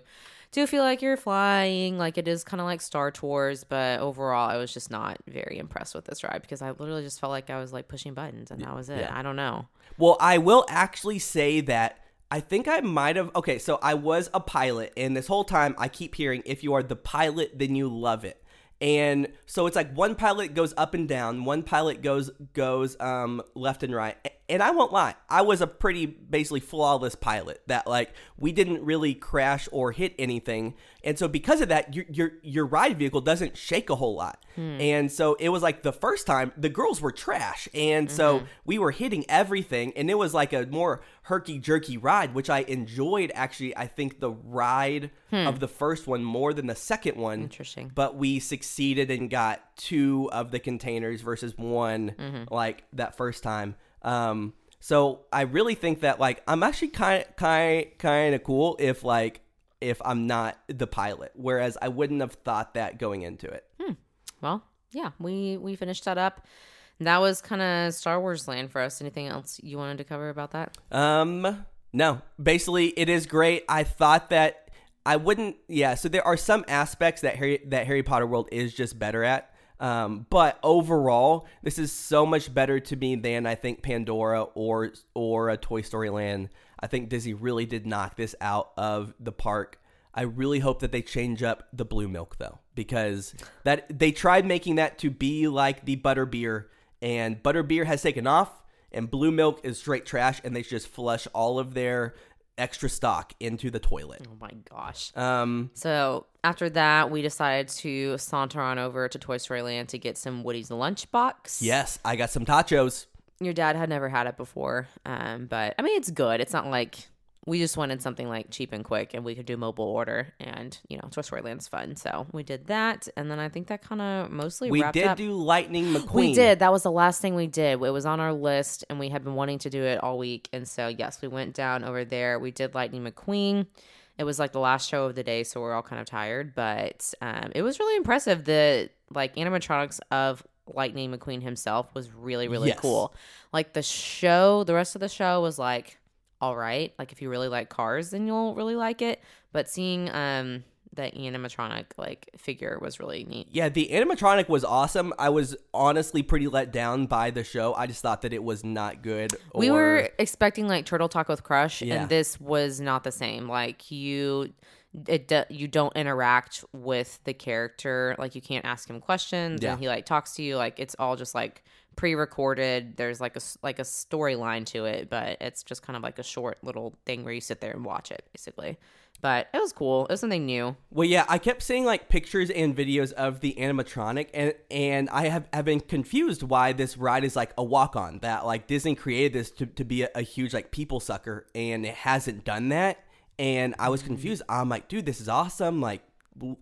do feel like you're flying, like it is kind of like Star Tours. But overall, I was just not very impressed with this ride because I literally just felt like I was like pushing buttons, and that was it. yeah. I don't know. Well, I will actually say that I think I might have. Okay, so I was a pilot, and this whole time I keep hearing if you are the pilot, then you love it. And so it's like one pilot goes up and down, one pilot goes goes um, left and right. And I won't lie, I was a pretty basically flawless pilot. That like we didn't really crash or hit anything, and so because of that, your your your ride vehicle doesn't shake a whole lot. And so it was like the first time the girls were trash, and so we were hitting everything, and it was like a more herky jerky ride, which I enjoyed. Actually, I think the ride hmm. of the first one more than the second one. Interesting. But we succeeded and got two of the containers versus one mm-hmm. like that first time. Um, so I really think that like I'm actually kind kind kind of cool if like if I'm not the pilot, whereas I wouldn't have thought that going into it. Hmm. Well, yeah, we we finished that up. That was kind of Star Wars land for us. Anything else you wanted to cover about that? Um, no. Basically, it is great. I thought that I wouldn't. Yeah. So there are some aspects that Harry that Harry Potter world is just better at. Um, but overall, this is so much better to me than I think Pandora or or a Toy Story Land. I think Disney really did knock this out of the park. I really hope that they change up the blue milk though, because that they tried making that to be like the butter beer, and butter beer has taken off, and blue milk is straight trash, and they just flush all of their extra stock into the toilet. Oh my gosh. Um, So after that, we decided to saunter on over to Toy Story Land to get some Woody's lunchbox. yes, I got some tachos. Your dad had never had it before, um, but I mean, it's good. It's not like we just wanted something like cheap and quick, and we could do mobile order, and you know, Toy fun, so we did that, and then I think that kind of mostly We wrapped did up. do Lightning McQueen. We did. That was the last thing we did. It was on our list, and we had been wanting to do it all week. And so, yes, we went down over there. We did Lightning McQueen. It was like the last show of the day, so we're all kind of tired, but um, it was really impressive. The like animatronics of Lightning McQueen himself was really, really Yes. cool. Like the show, the rest of the show was like all right. Like if you really like cars, then you'll really like it. But seeing um the animatronic like figure was really neat. Yeah, the animatronic was awesome. I was honestly pretty let down by the show. I just thought that it was not good. We were expecting like Turtle Talk with Crush, Yeah. and this was not the same. Like you, it do, you don't interact with the character. Like you can't ask him questions, Yeah. and he like talks to you. Like it's all just like pre-recorded. There's like a like a storyline to it, but it's just kind of like a short little thing where you sit there and watch it, basically. But it was cool. It was something new. Well, yeah, I kept seeing like pictures and videos of the animatronic, and and I have, have been confused why this ride is like a walk on. That like Disney created this to, to be a, a huge like people sucker, and it hasn't done that. And I was Mm-hmm. confused. I'm like, dude, this is awesome. Like,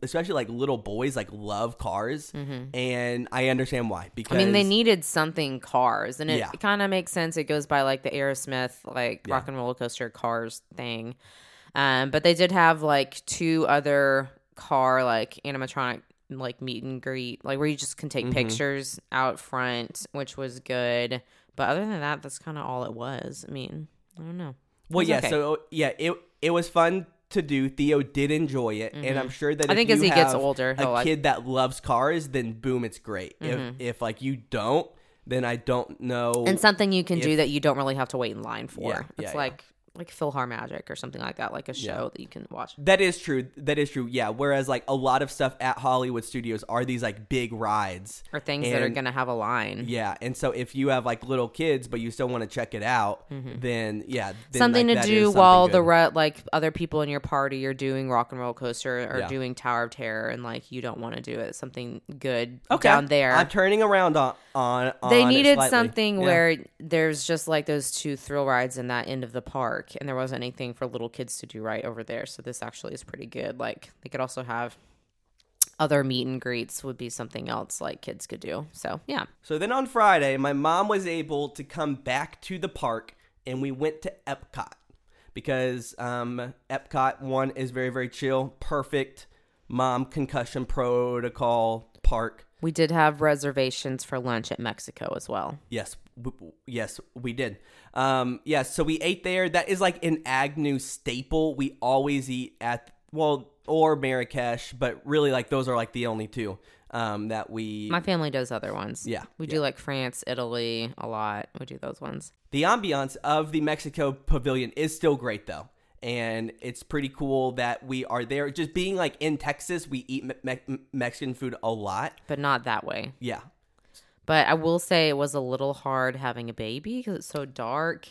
especially like little boys like love cars, and I understand why. Because Mm-hmm. I mean, they needed something cars, and it, Yeah. kind of makes sense. It goes by like the Aerosmith, like rock and roller coaster cars thing. Um, but they did have like two other car like animatronic like meet and greet, like where you just can take Mm-hmm. pictures out front, which was good. But other than that, that's kind of all it was. I mean, I don't know. Well, yeah. okay. So yeah, it it was fun to do. Theo did enjoy it, and I'm sure that Mm-hmm. I if think you as he gets older, a like- Mm-hmm. kid that loves cars, then boom, it's great. If if like you don't, then I don't know. and something you can do that you don't really have to wait in line for. Yeah, it's yeah. like like PhilharMagic or something like that, like a show that you can watch. that is true. That is true. Yeah. Whereas like a lot of stuff at Hollywood Studios are these like big rides Or things that are gonna have a line. Yeah, and so if you have like little kids, but you still want to check it out, then yeah, then, Mm-hmm. something like, to do is while something the re- like other people in your party are doing rock and roll coaster or Yeah. doing Tower of Terror and like you don't want to do it. Something good okay down there. I'm turning around on on. they on needed something Yeah. where there's just like those two thrill rides in that end of the park, and there wasn't anything for little kids to do right over there. So this actually is pretty good. Like they could also have other meet and greets would be something else like kids could do. So yeah, So then on Friday, my mom was able to come back to the park and we went to Epcot because um, Epcot, one, is very, very chill, perfect mom concussion protocol park. we did have reservations for lunch at Mexico as well. Yes, w- yes, we did. Um, yes, so we ate there. That is like an Agnew staple. We always eat at well or Marrakesh, but really like those are like the only two um, that we. My family does other ones. Yeah, We do like France, Italy a lot. We do those ones. The ambiance of the Mexico pavilion is still great though. And it's pretty cool that we are there. Just being like in Texas, we eat me- me- Mexican food a lot. But not that way. Yeah. But I will say it was a little hard having a baby because it's so dark.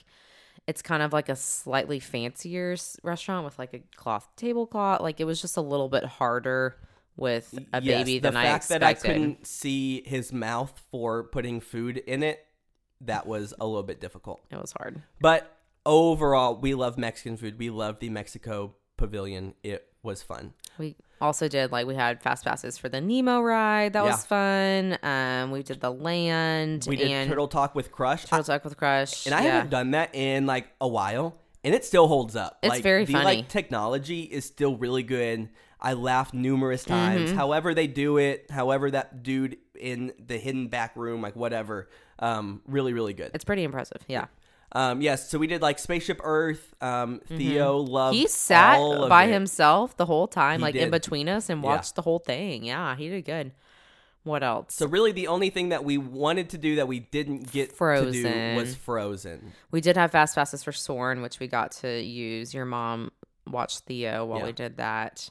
It's kind of like a slightly fancier restaurant with like a cloth tablecloth. Like it was just a little bit harder with a Yes, baby the than I expected. the fact that I couldn't see his mouth for putting food in it, that was a little bit difficult. it was hard. But overall, we love Mexican food. We love the Mexico pavilion. It was fun. We also did like we had fast passes for the Nemo ride. That Yeah. was fun. Um, we did the land We did Turtle Talk with Crush. Turtle Talk with Crush. and I yeah. haven't done that in like a while, and it still holds up. It's like, very the, funny. Like technology is still really good. I laughed numerous Mm-hmm. times. However they do it, however that dude in the hidden back room, like whatever. Um, really, really good. It's pretty impressive. Yeah. Um, yes, so we did like Spaceship Earth. Um, Theo loved. Mm-hmm. He sat by it. himself the whole time, He like in between us, and Yeah. watched the whole thing. Yeah, he did good. What else? So really, the only thing that we wanted to do that we didn't get to do Frozen. was Frozen. we did have Fast Passes for Soarin', which we got to use. Your mom watched Theo while Yeah. we did that.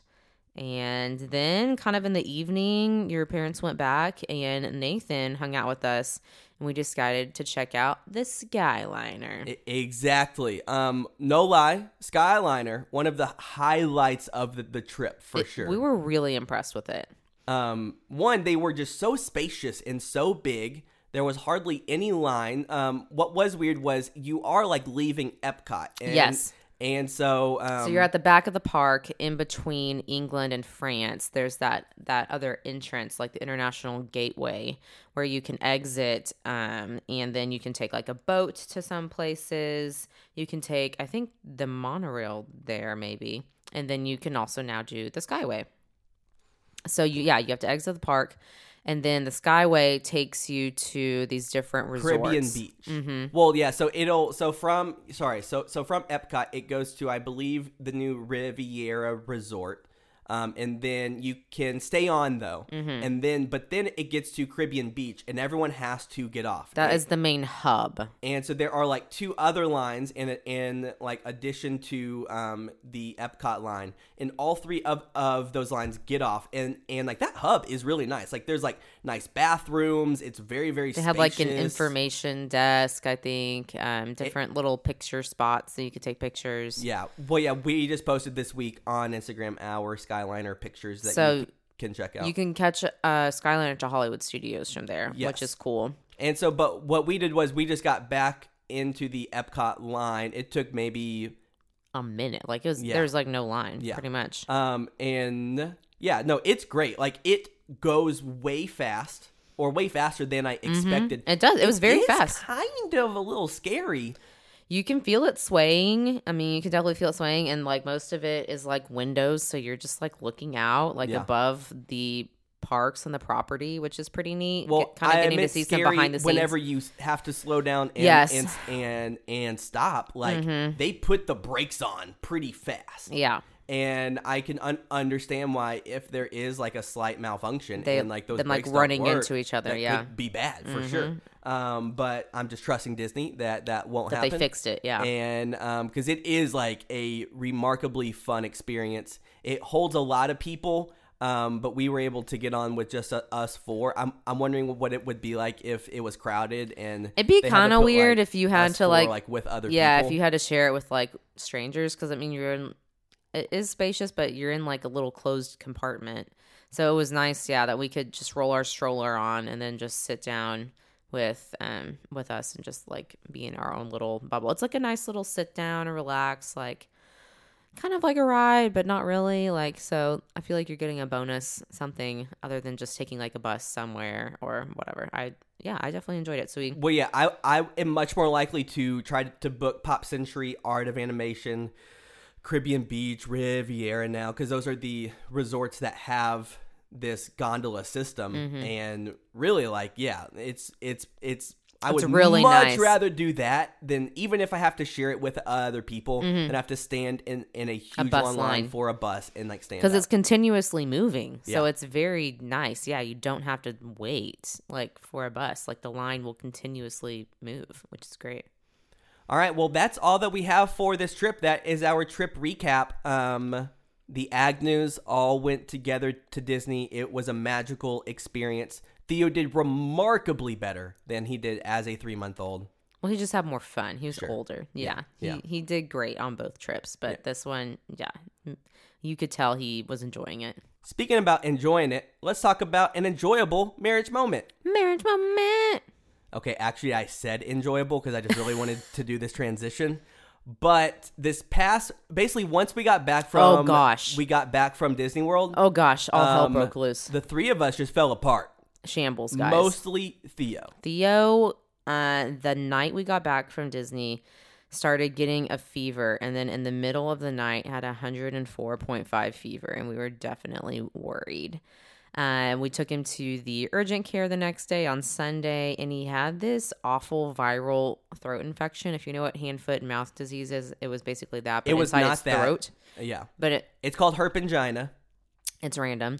And then, kind of in the evening, your parents went back, and Nathan hung out with us, and we decided to check out the Skyliner. Exactly. Um, no lie, Skyliner, one of the highlights of the, the trip for It- sure. We were really impressed with it. um, one, they were just so spacious and so big. There was hardly any line. Um, what was weird was you are like leaving Epcot. And, Yes. And so, um, So you're at the back of the park in between England and France. There's that that other entrance, like the international gateway, where you can exit, um, and then you can take like a boat to some places. You can take, I think, the monorail there maybe, and then you can also now do the Skyway. So you, yeah, you have to exit the park, and then the Skyway takes you to these different resorts. Caribbean Beach. Mm-hmm. Well, yeah. So it'll so from sorry so so from Epcot it goes to I believe the new Riviera Resort, um, and then you can stay on though, Mm-hmm. and then but then it gets to Caribbean Beach and everyone has to get off. That right? is the main hub. and so there are like two other lines in in like addition to um, the Epcot line, and all three of, of those lines get off, and and like that hub is really nice. Like there's like nice bathrooms. It's very very. They have like an information desk, I think, um, different little picture spots so you could take pictures. Yeah. Well, yeah, we just posted this week on Instagram our Skyliner pictures that So, you can check out. You can catch uh, Skyliner to Hollywood Studios from there, Yes. which is cool. and so, but what we did was we just got back into the Epcot line. It took maybe, A minute, like it was. Yeah. There was like no line, Yeah. pretty much. um, and yeah, no, it's great. Like it goes way fast or way faster than I expected. Mm-hmm. It does. It was very is fast. Kind of a little scary. You can feel it swaying. I mean, you can definitely feel it swaying, and like most of it is like windows, so you're just like looking out, like Yeah. above the parks and the property, which is pretty neat. Well, kind of I getting to see some behind the scenes. whenever you have to slow down and Yes. and and, and stop. Like Mm-hmm. they put the brakes on pretty fast. yeah, and I can un- understand why if there is like a slight malfunction They- and like those them, like, running work, into each other, yeah. Mm-hmm. could be bad for sure. Um, but I'm just trusting Disney that that won't that happen. they fixed it. Yeah, and um, because it is like a remarkably fun experience. It holds a lot of people. Um, but we were able to get on with just uh, us four. I'm I'm wondering what it would be like if it was crowded and It'd be to kinda weird like, if you had to, four, like- like with other yeah. people. If you had to share it with like strangers, because I mean, you're in. It is spacious, but you're in like a little closed compartment. So it was nice, yeah, that we could just roll our stroller on and then just sit down with um with us and just like be in our own little bubble. It's like a nice little sit down and relax, like kind of like a ride, but not really. Like so I feel like you're getting a bonus something other than just taking like a bus somewhere or whatever. I yeah, I definitely enjoyed it. So we Well, yeah, I I am much more likely to try to book Pop Century, Art of Animation, Caribbean Beach, Riviera now because those are the resorts that have this gondola system, Mm-hmm. and really, like, yeah, it's it's it's. I It's would really much nice. rather do that than even if I have to share it with other people and have to stand in, in a huge Mm-hmm. long line line. for a bus and like stand because it's continuously moving so Yeah. it's very nice yeah you don't have to wait like for a bus like the line will continuously move which is great All right, well, that's all that we have for this trip. That is our trip recap. Um, the Agnews all went together to Disney. It was a magical experience. Theo did remarkably better than he did as a three month old. well he just had more fun he was older yeah, Yeah. He, he did great on both trips but this one yeah you could tell he was enjoying it Speaking about enjoying it, let's talk about an enjoyable marriage moment. marriage moment Okay, actually, I said enjoyable because I just really wanted to do this transition. But this past, basically, once we got back from, Oh, gosh. we got back from Disney World. oh gosh all hell um, broke loose The three of us just fell apart. shambles guys Mostly Theo. Theo, uh, the night we got back from Disney, started getting a fever, and then in the middle of the night had a 104.5 fever, and we were definitely worried. Um, we took him to the urgent care the next day on Sunday, and he had this awful viral throat infection. If you know what hand, foot, and mouth disease is, it was basically that. But It was not his that. throat. Yeah. But it, It's called herpangina. it's random.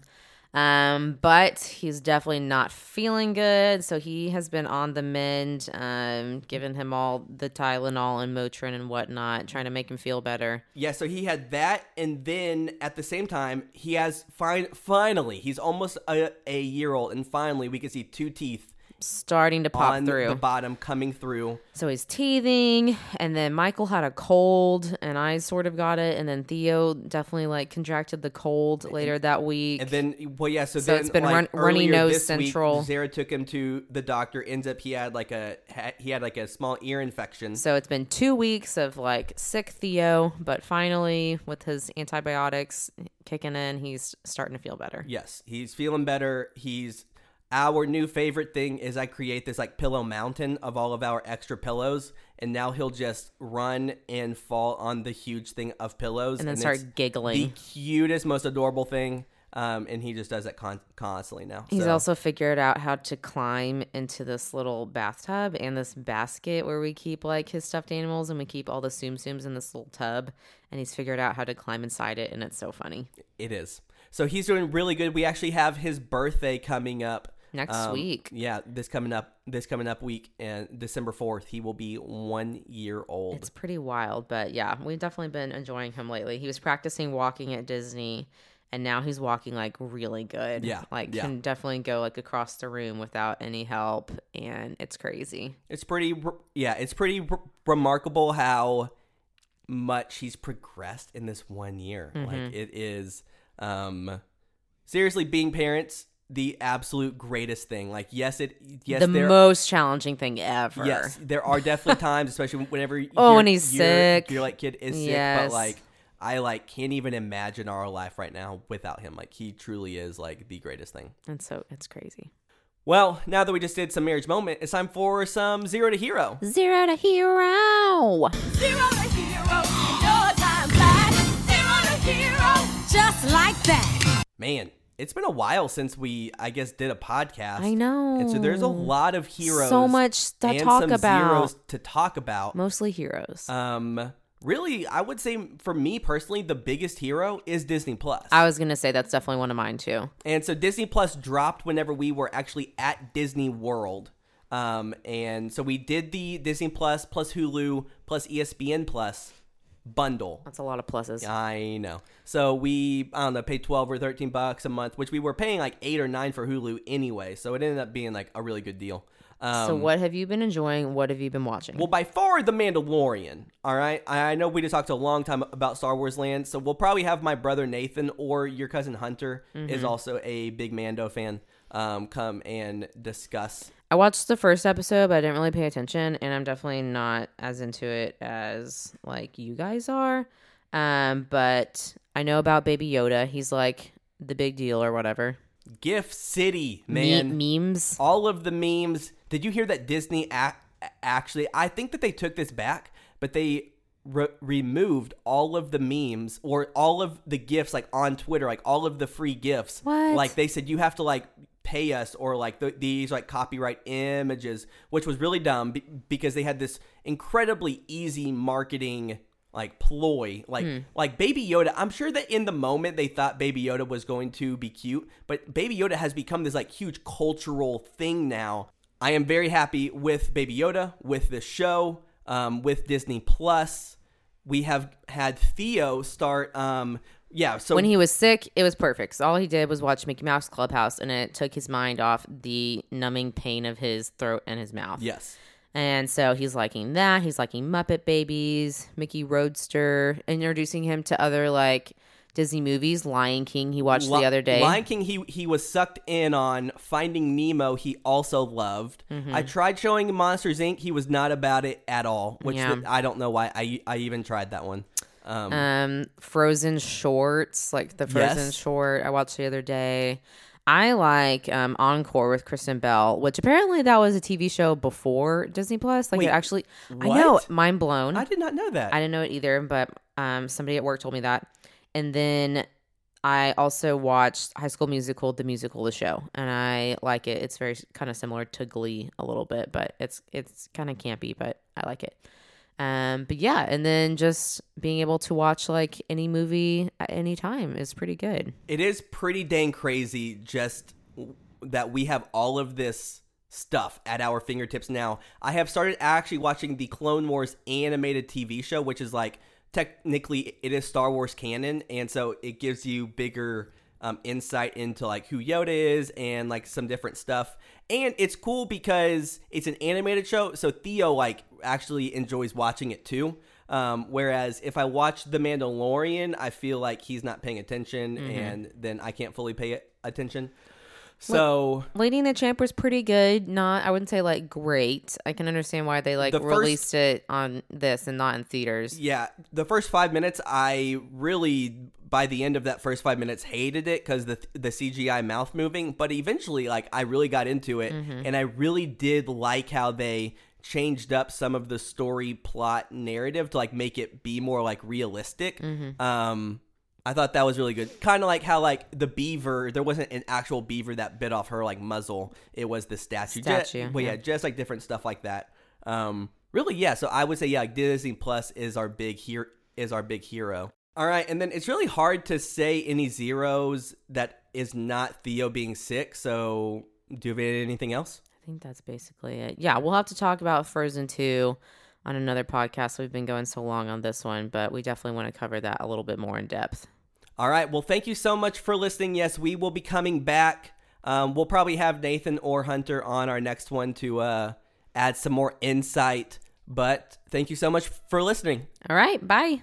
Um, but he's definitely not feeling good. So he has been on the mend, um, giving him all the Tylenol and Motrin and whatnot, trying to make him feel better. Yeah, so he had that, and then at the same time, he has fin- finally, he's almost a, a year old, and finally, we can see two teeth Starting to pop on through. the bottom coming through. So he's teething, and then Michael had a cold, and I sort of got it, and then Theo definitely like contracted the cold later that week. And then, well, yeah, so, So then it's been like, run- runny nose week, central. Zara took him to the doctor. Ends up he had like a he had like a small ear infection. so it's been two weeks of like sick Theo, but finally with his antibiotics kicking in, he's starting to feel better. Yes, he's feeling better. He's our new favorite thing is I create this like pillow mountain of all of our extra pillows, and now he'll just run and fall on the huge thing of pillows, And then it's start giggling. The cutest, most adorable thing, um, and he just does it con- constantly now. He's So, also figured out how to climb into this little bathtub and this basket where we keep like his stuffed animals and we keep all the Tsum Tsums in this little tub. And he's figured out how to climb inside it, and it's so funny. it is. So he's doing really good. We actually have his birthday coming up Next um, week. Yeah, this coming up, this coming up week, and December fourth, he will be one year old. It's pretty wild, but yeah, we've definitely been enjoying him lately. He was practicing walking at Disney, and now he's walking like really good. Yeah, like yeah. can definitely go like across the room without any help, and it's crazy. It's pretty, yeah, it's pretty r- remarkable how much he's progressed in this one year. Mm-hmm. Like it is, um, seriously, being parents, the absolute greatest thing. Like, yes, it, yes, the there, most challenging thing ever. yes, there are definitely (laughs) times, especially whenever, Oh, your- when he's your- sick. your like kid is sick, Yes. but like. I like can't even imagine our life right now without him. Like he truly is like the greatest thing. and so it's crazy. Well, now that we just did some marriage moment, it's time for some zero to hero. Zero to hero. Zero to hero, your time flies. Zero to hero, just like that. Man, it's been a while since we, I guess, did a podcast. I know. And so there's a lot of heroes. So much to talk about. To talk about. Mostly heroes. Um, really, I would say for me personally, the biggest hero is Disney Plus. I was gonna say that's definitely one of mine too. And so Disney Plus dropped whenever we were actually at Disney World. Um, and so we did the Disney Plus plus Hulu plus ESPN Plus bundle. That's a lot of pluses. I know. So we, I don't know, paid 12 or 13 bucks a month, which we were paying like 8 or 9 for Hulu anyway. So it ended up being like a really good deal. Um, so what have you been enjoying? What have you been watching? well, by far, The Mandalorian. All right. I I know we just talked a long time about Star Wars Land, so we'll probably have my brother Nathan or your cousin Hunter Mm-hmm. is also a big Mando fan. Um, come and discuss. I watched the first episode, but I didn't really pay attention, and I'm definitely not as into it as like you guys are. Um, but I know about Baby Yoda. He's like the big deal or whatever. Gift City, Me- man. memes. all of the memes. Did you hear that Disney ac- actually? I think that they took this back, but they re- removed all of the memes or all of the gifts like on Twitter, like all of the free gifts. What? Like they said, you have to like pay us or like th- these like copyright images, which was really dumb be- because they had this incredibly easy marketing like ploy like hmm. like baby yoda i'm sure that in the moment they thought baby yoda was going to be cute but baby yoda has become this like huge cultural thing now i am very happy with baby yoda with this show um, with disney plus we have had theo start um yeah so when he was sick, it was perfect. 'cause all he did was watch Mickey Mouse Clubhouse, and it took his mind off the numbing pain of his throat and his mouth. yes And so he's liking that. He's liking Muppet Babies, Mickey Roadster, introducing him to other like Disney movies. Lion King, he watched Li- the other day. Lion King, he he was sucked in on Finding Nemo. He also loved. Mm-hmm. I tried showing him Monsters Inc. He was not about it at all. Which Yeah. I don't know why. I I even tried that one. Um, um, Frozen shorts, like the Frozen Yes. short I watched the other day. I like um, Encore with Kristen Bell, which apparently that was a TV show before Disney Plus. Like Wait, it actually, I know, mind blown. I did not know that. I didn't know it either, but um, somebody at work told me that. And then I also watched High School Musical, the musical, the show, and I like it. It's very kind of similar to Glee a little bit, but it's it's kind of campy, but I like it. Um, but yeah, and then just being able to watch like any movie at any time is pretty good. It is pretty dang crazy just that we have all of this stuff at our fingertips now. I have started actually watching the Clone Wars animated TV show, which is like technically it is Star Wars canon, and so it gives you bigger um, insight into like who Yoda is and like some different stuff. And it's cool because it's an animated show, so Theo like actually enjoys watching it too. Um, whereas if I watch The Mandalorian, I feel like he's not paying attention, and then I can't fully pay attention. So Lady and the Tramp was pretty good. Not, I wouldn't say like great. I can understand why they like The first- released it on this and not in theaters. Yeah, the first five minutes, I really by the end of that first five minutes hated it because the the CGI mouth moving. But eventually, like I really got into it, and I really did like how they changed up some of the story plot narrative to like make it be more like realistic. Um, I thought that was really good. Kind of like how like the beaver, there wasn't an actual beaver that bit off her like muzzle. It was the statue. Statue, but yeah, yeah. just like different stuff like that. Um, really, yeah. So I would say yeah, like, Disney Plus is our big hero. Is our big hero. All right, and then it's really hard to say any zeros that is not Theo being sick. So do you have anything else? I think that's basically it. Yeah, we'll have to talk about Frozen 2 on another podcast. We've been going so long on this one, but we definitely want to cover that a little bit more in depth. All right. Well, thank you so much for listening. Yes, we will be coming back. Um, we'll probably have Nathan or Hunter on our next one to uh, add some more insight. But thank you so much for listening. All right, bye.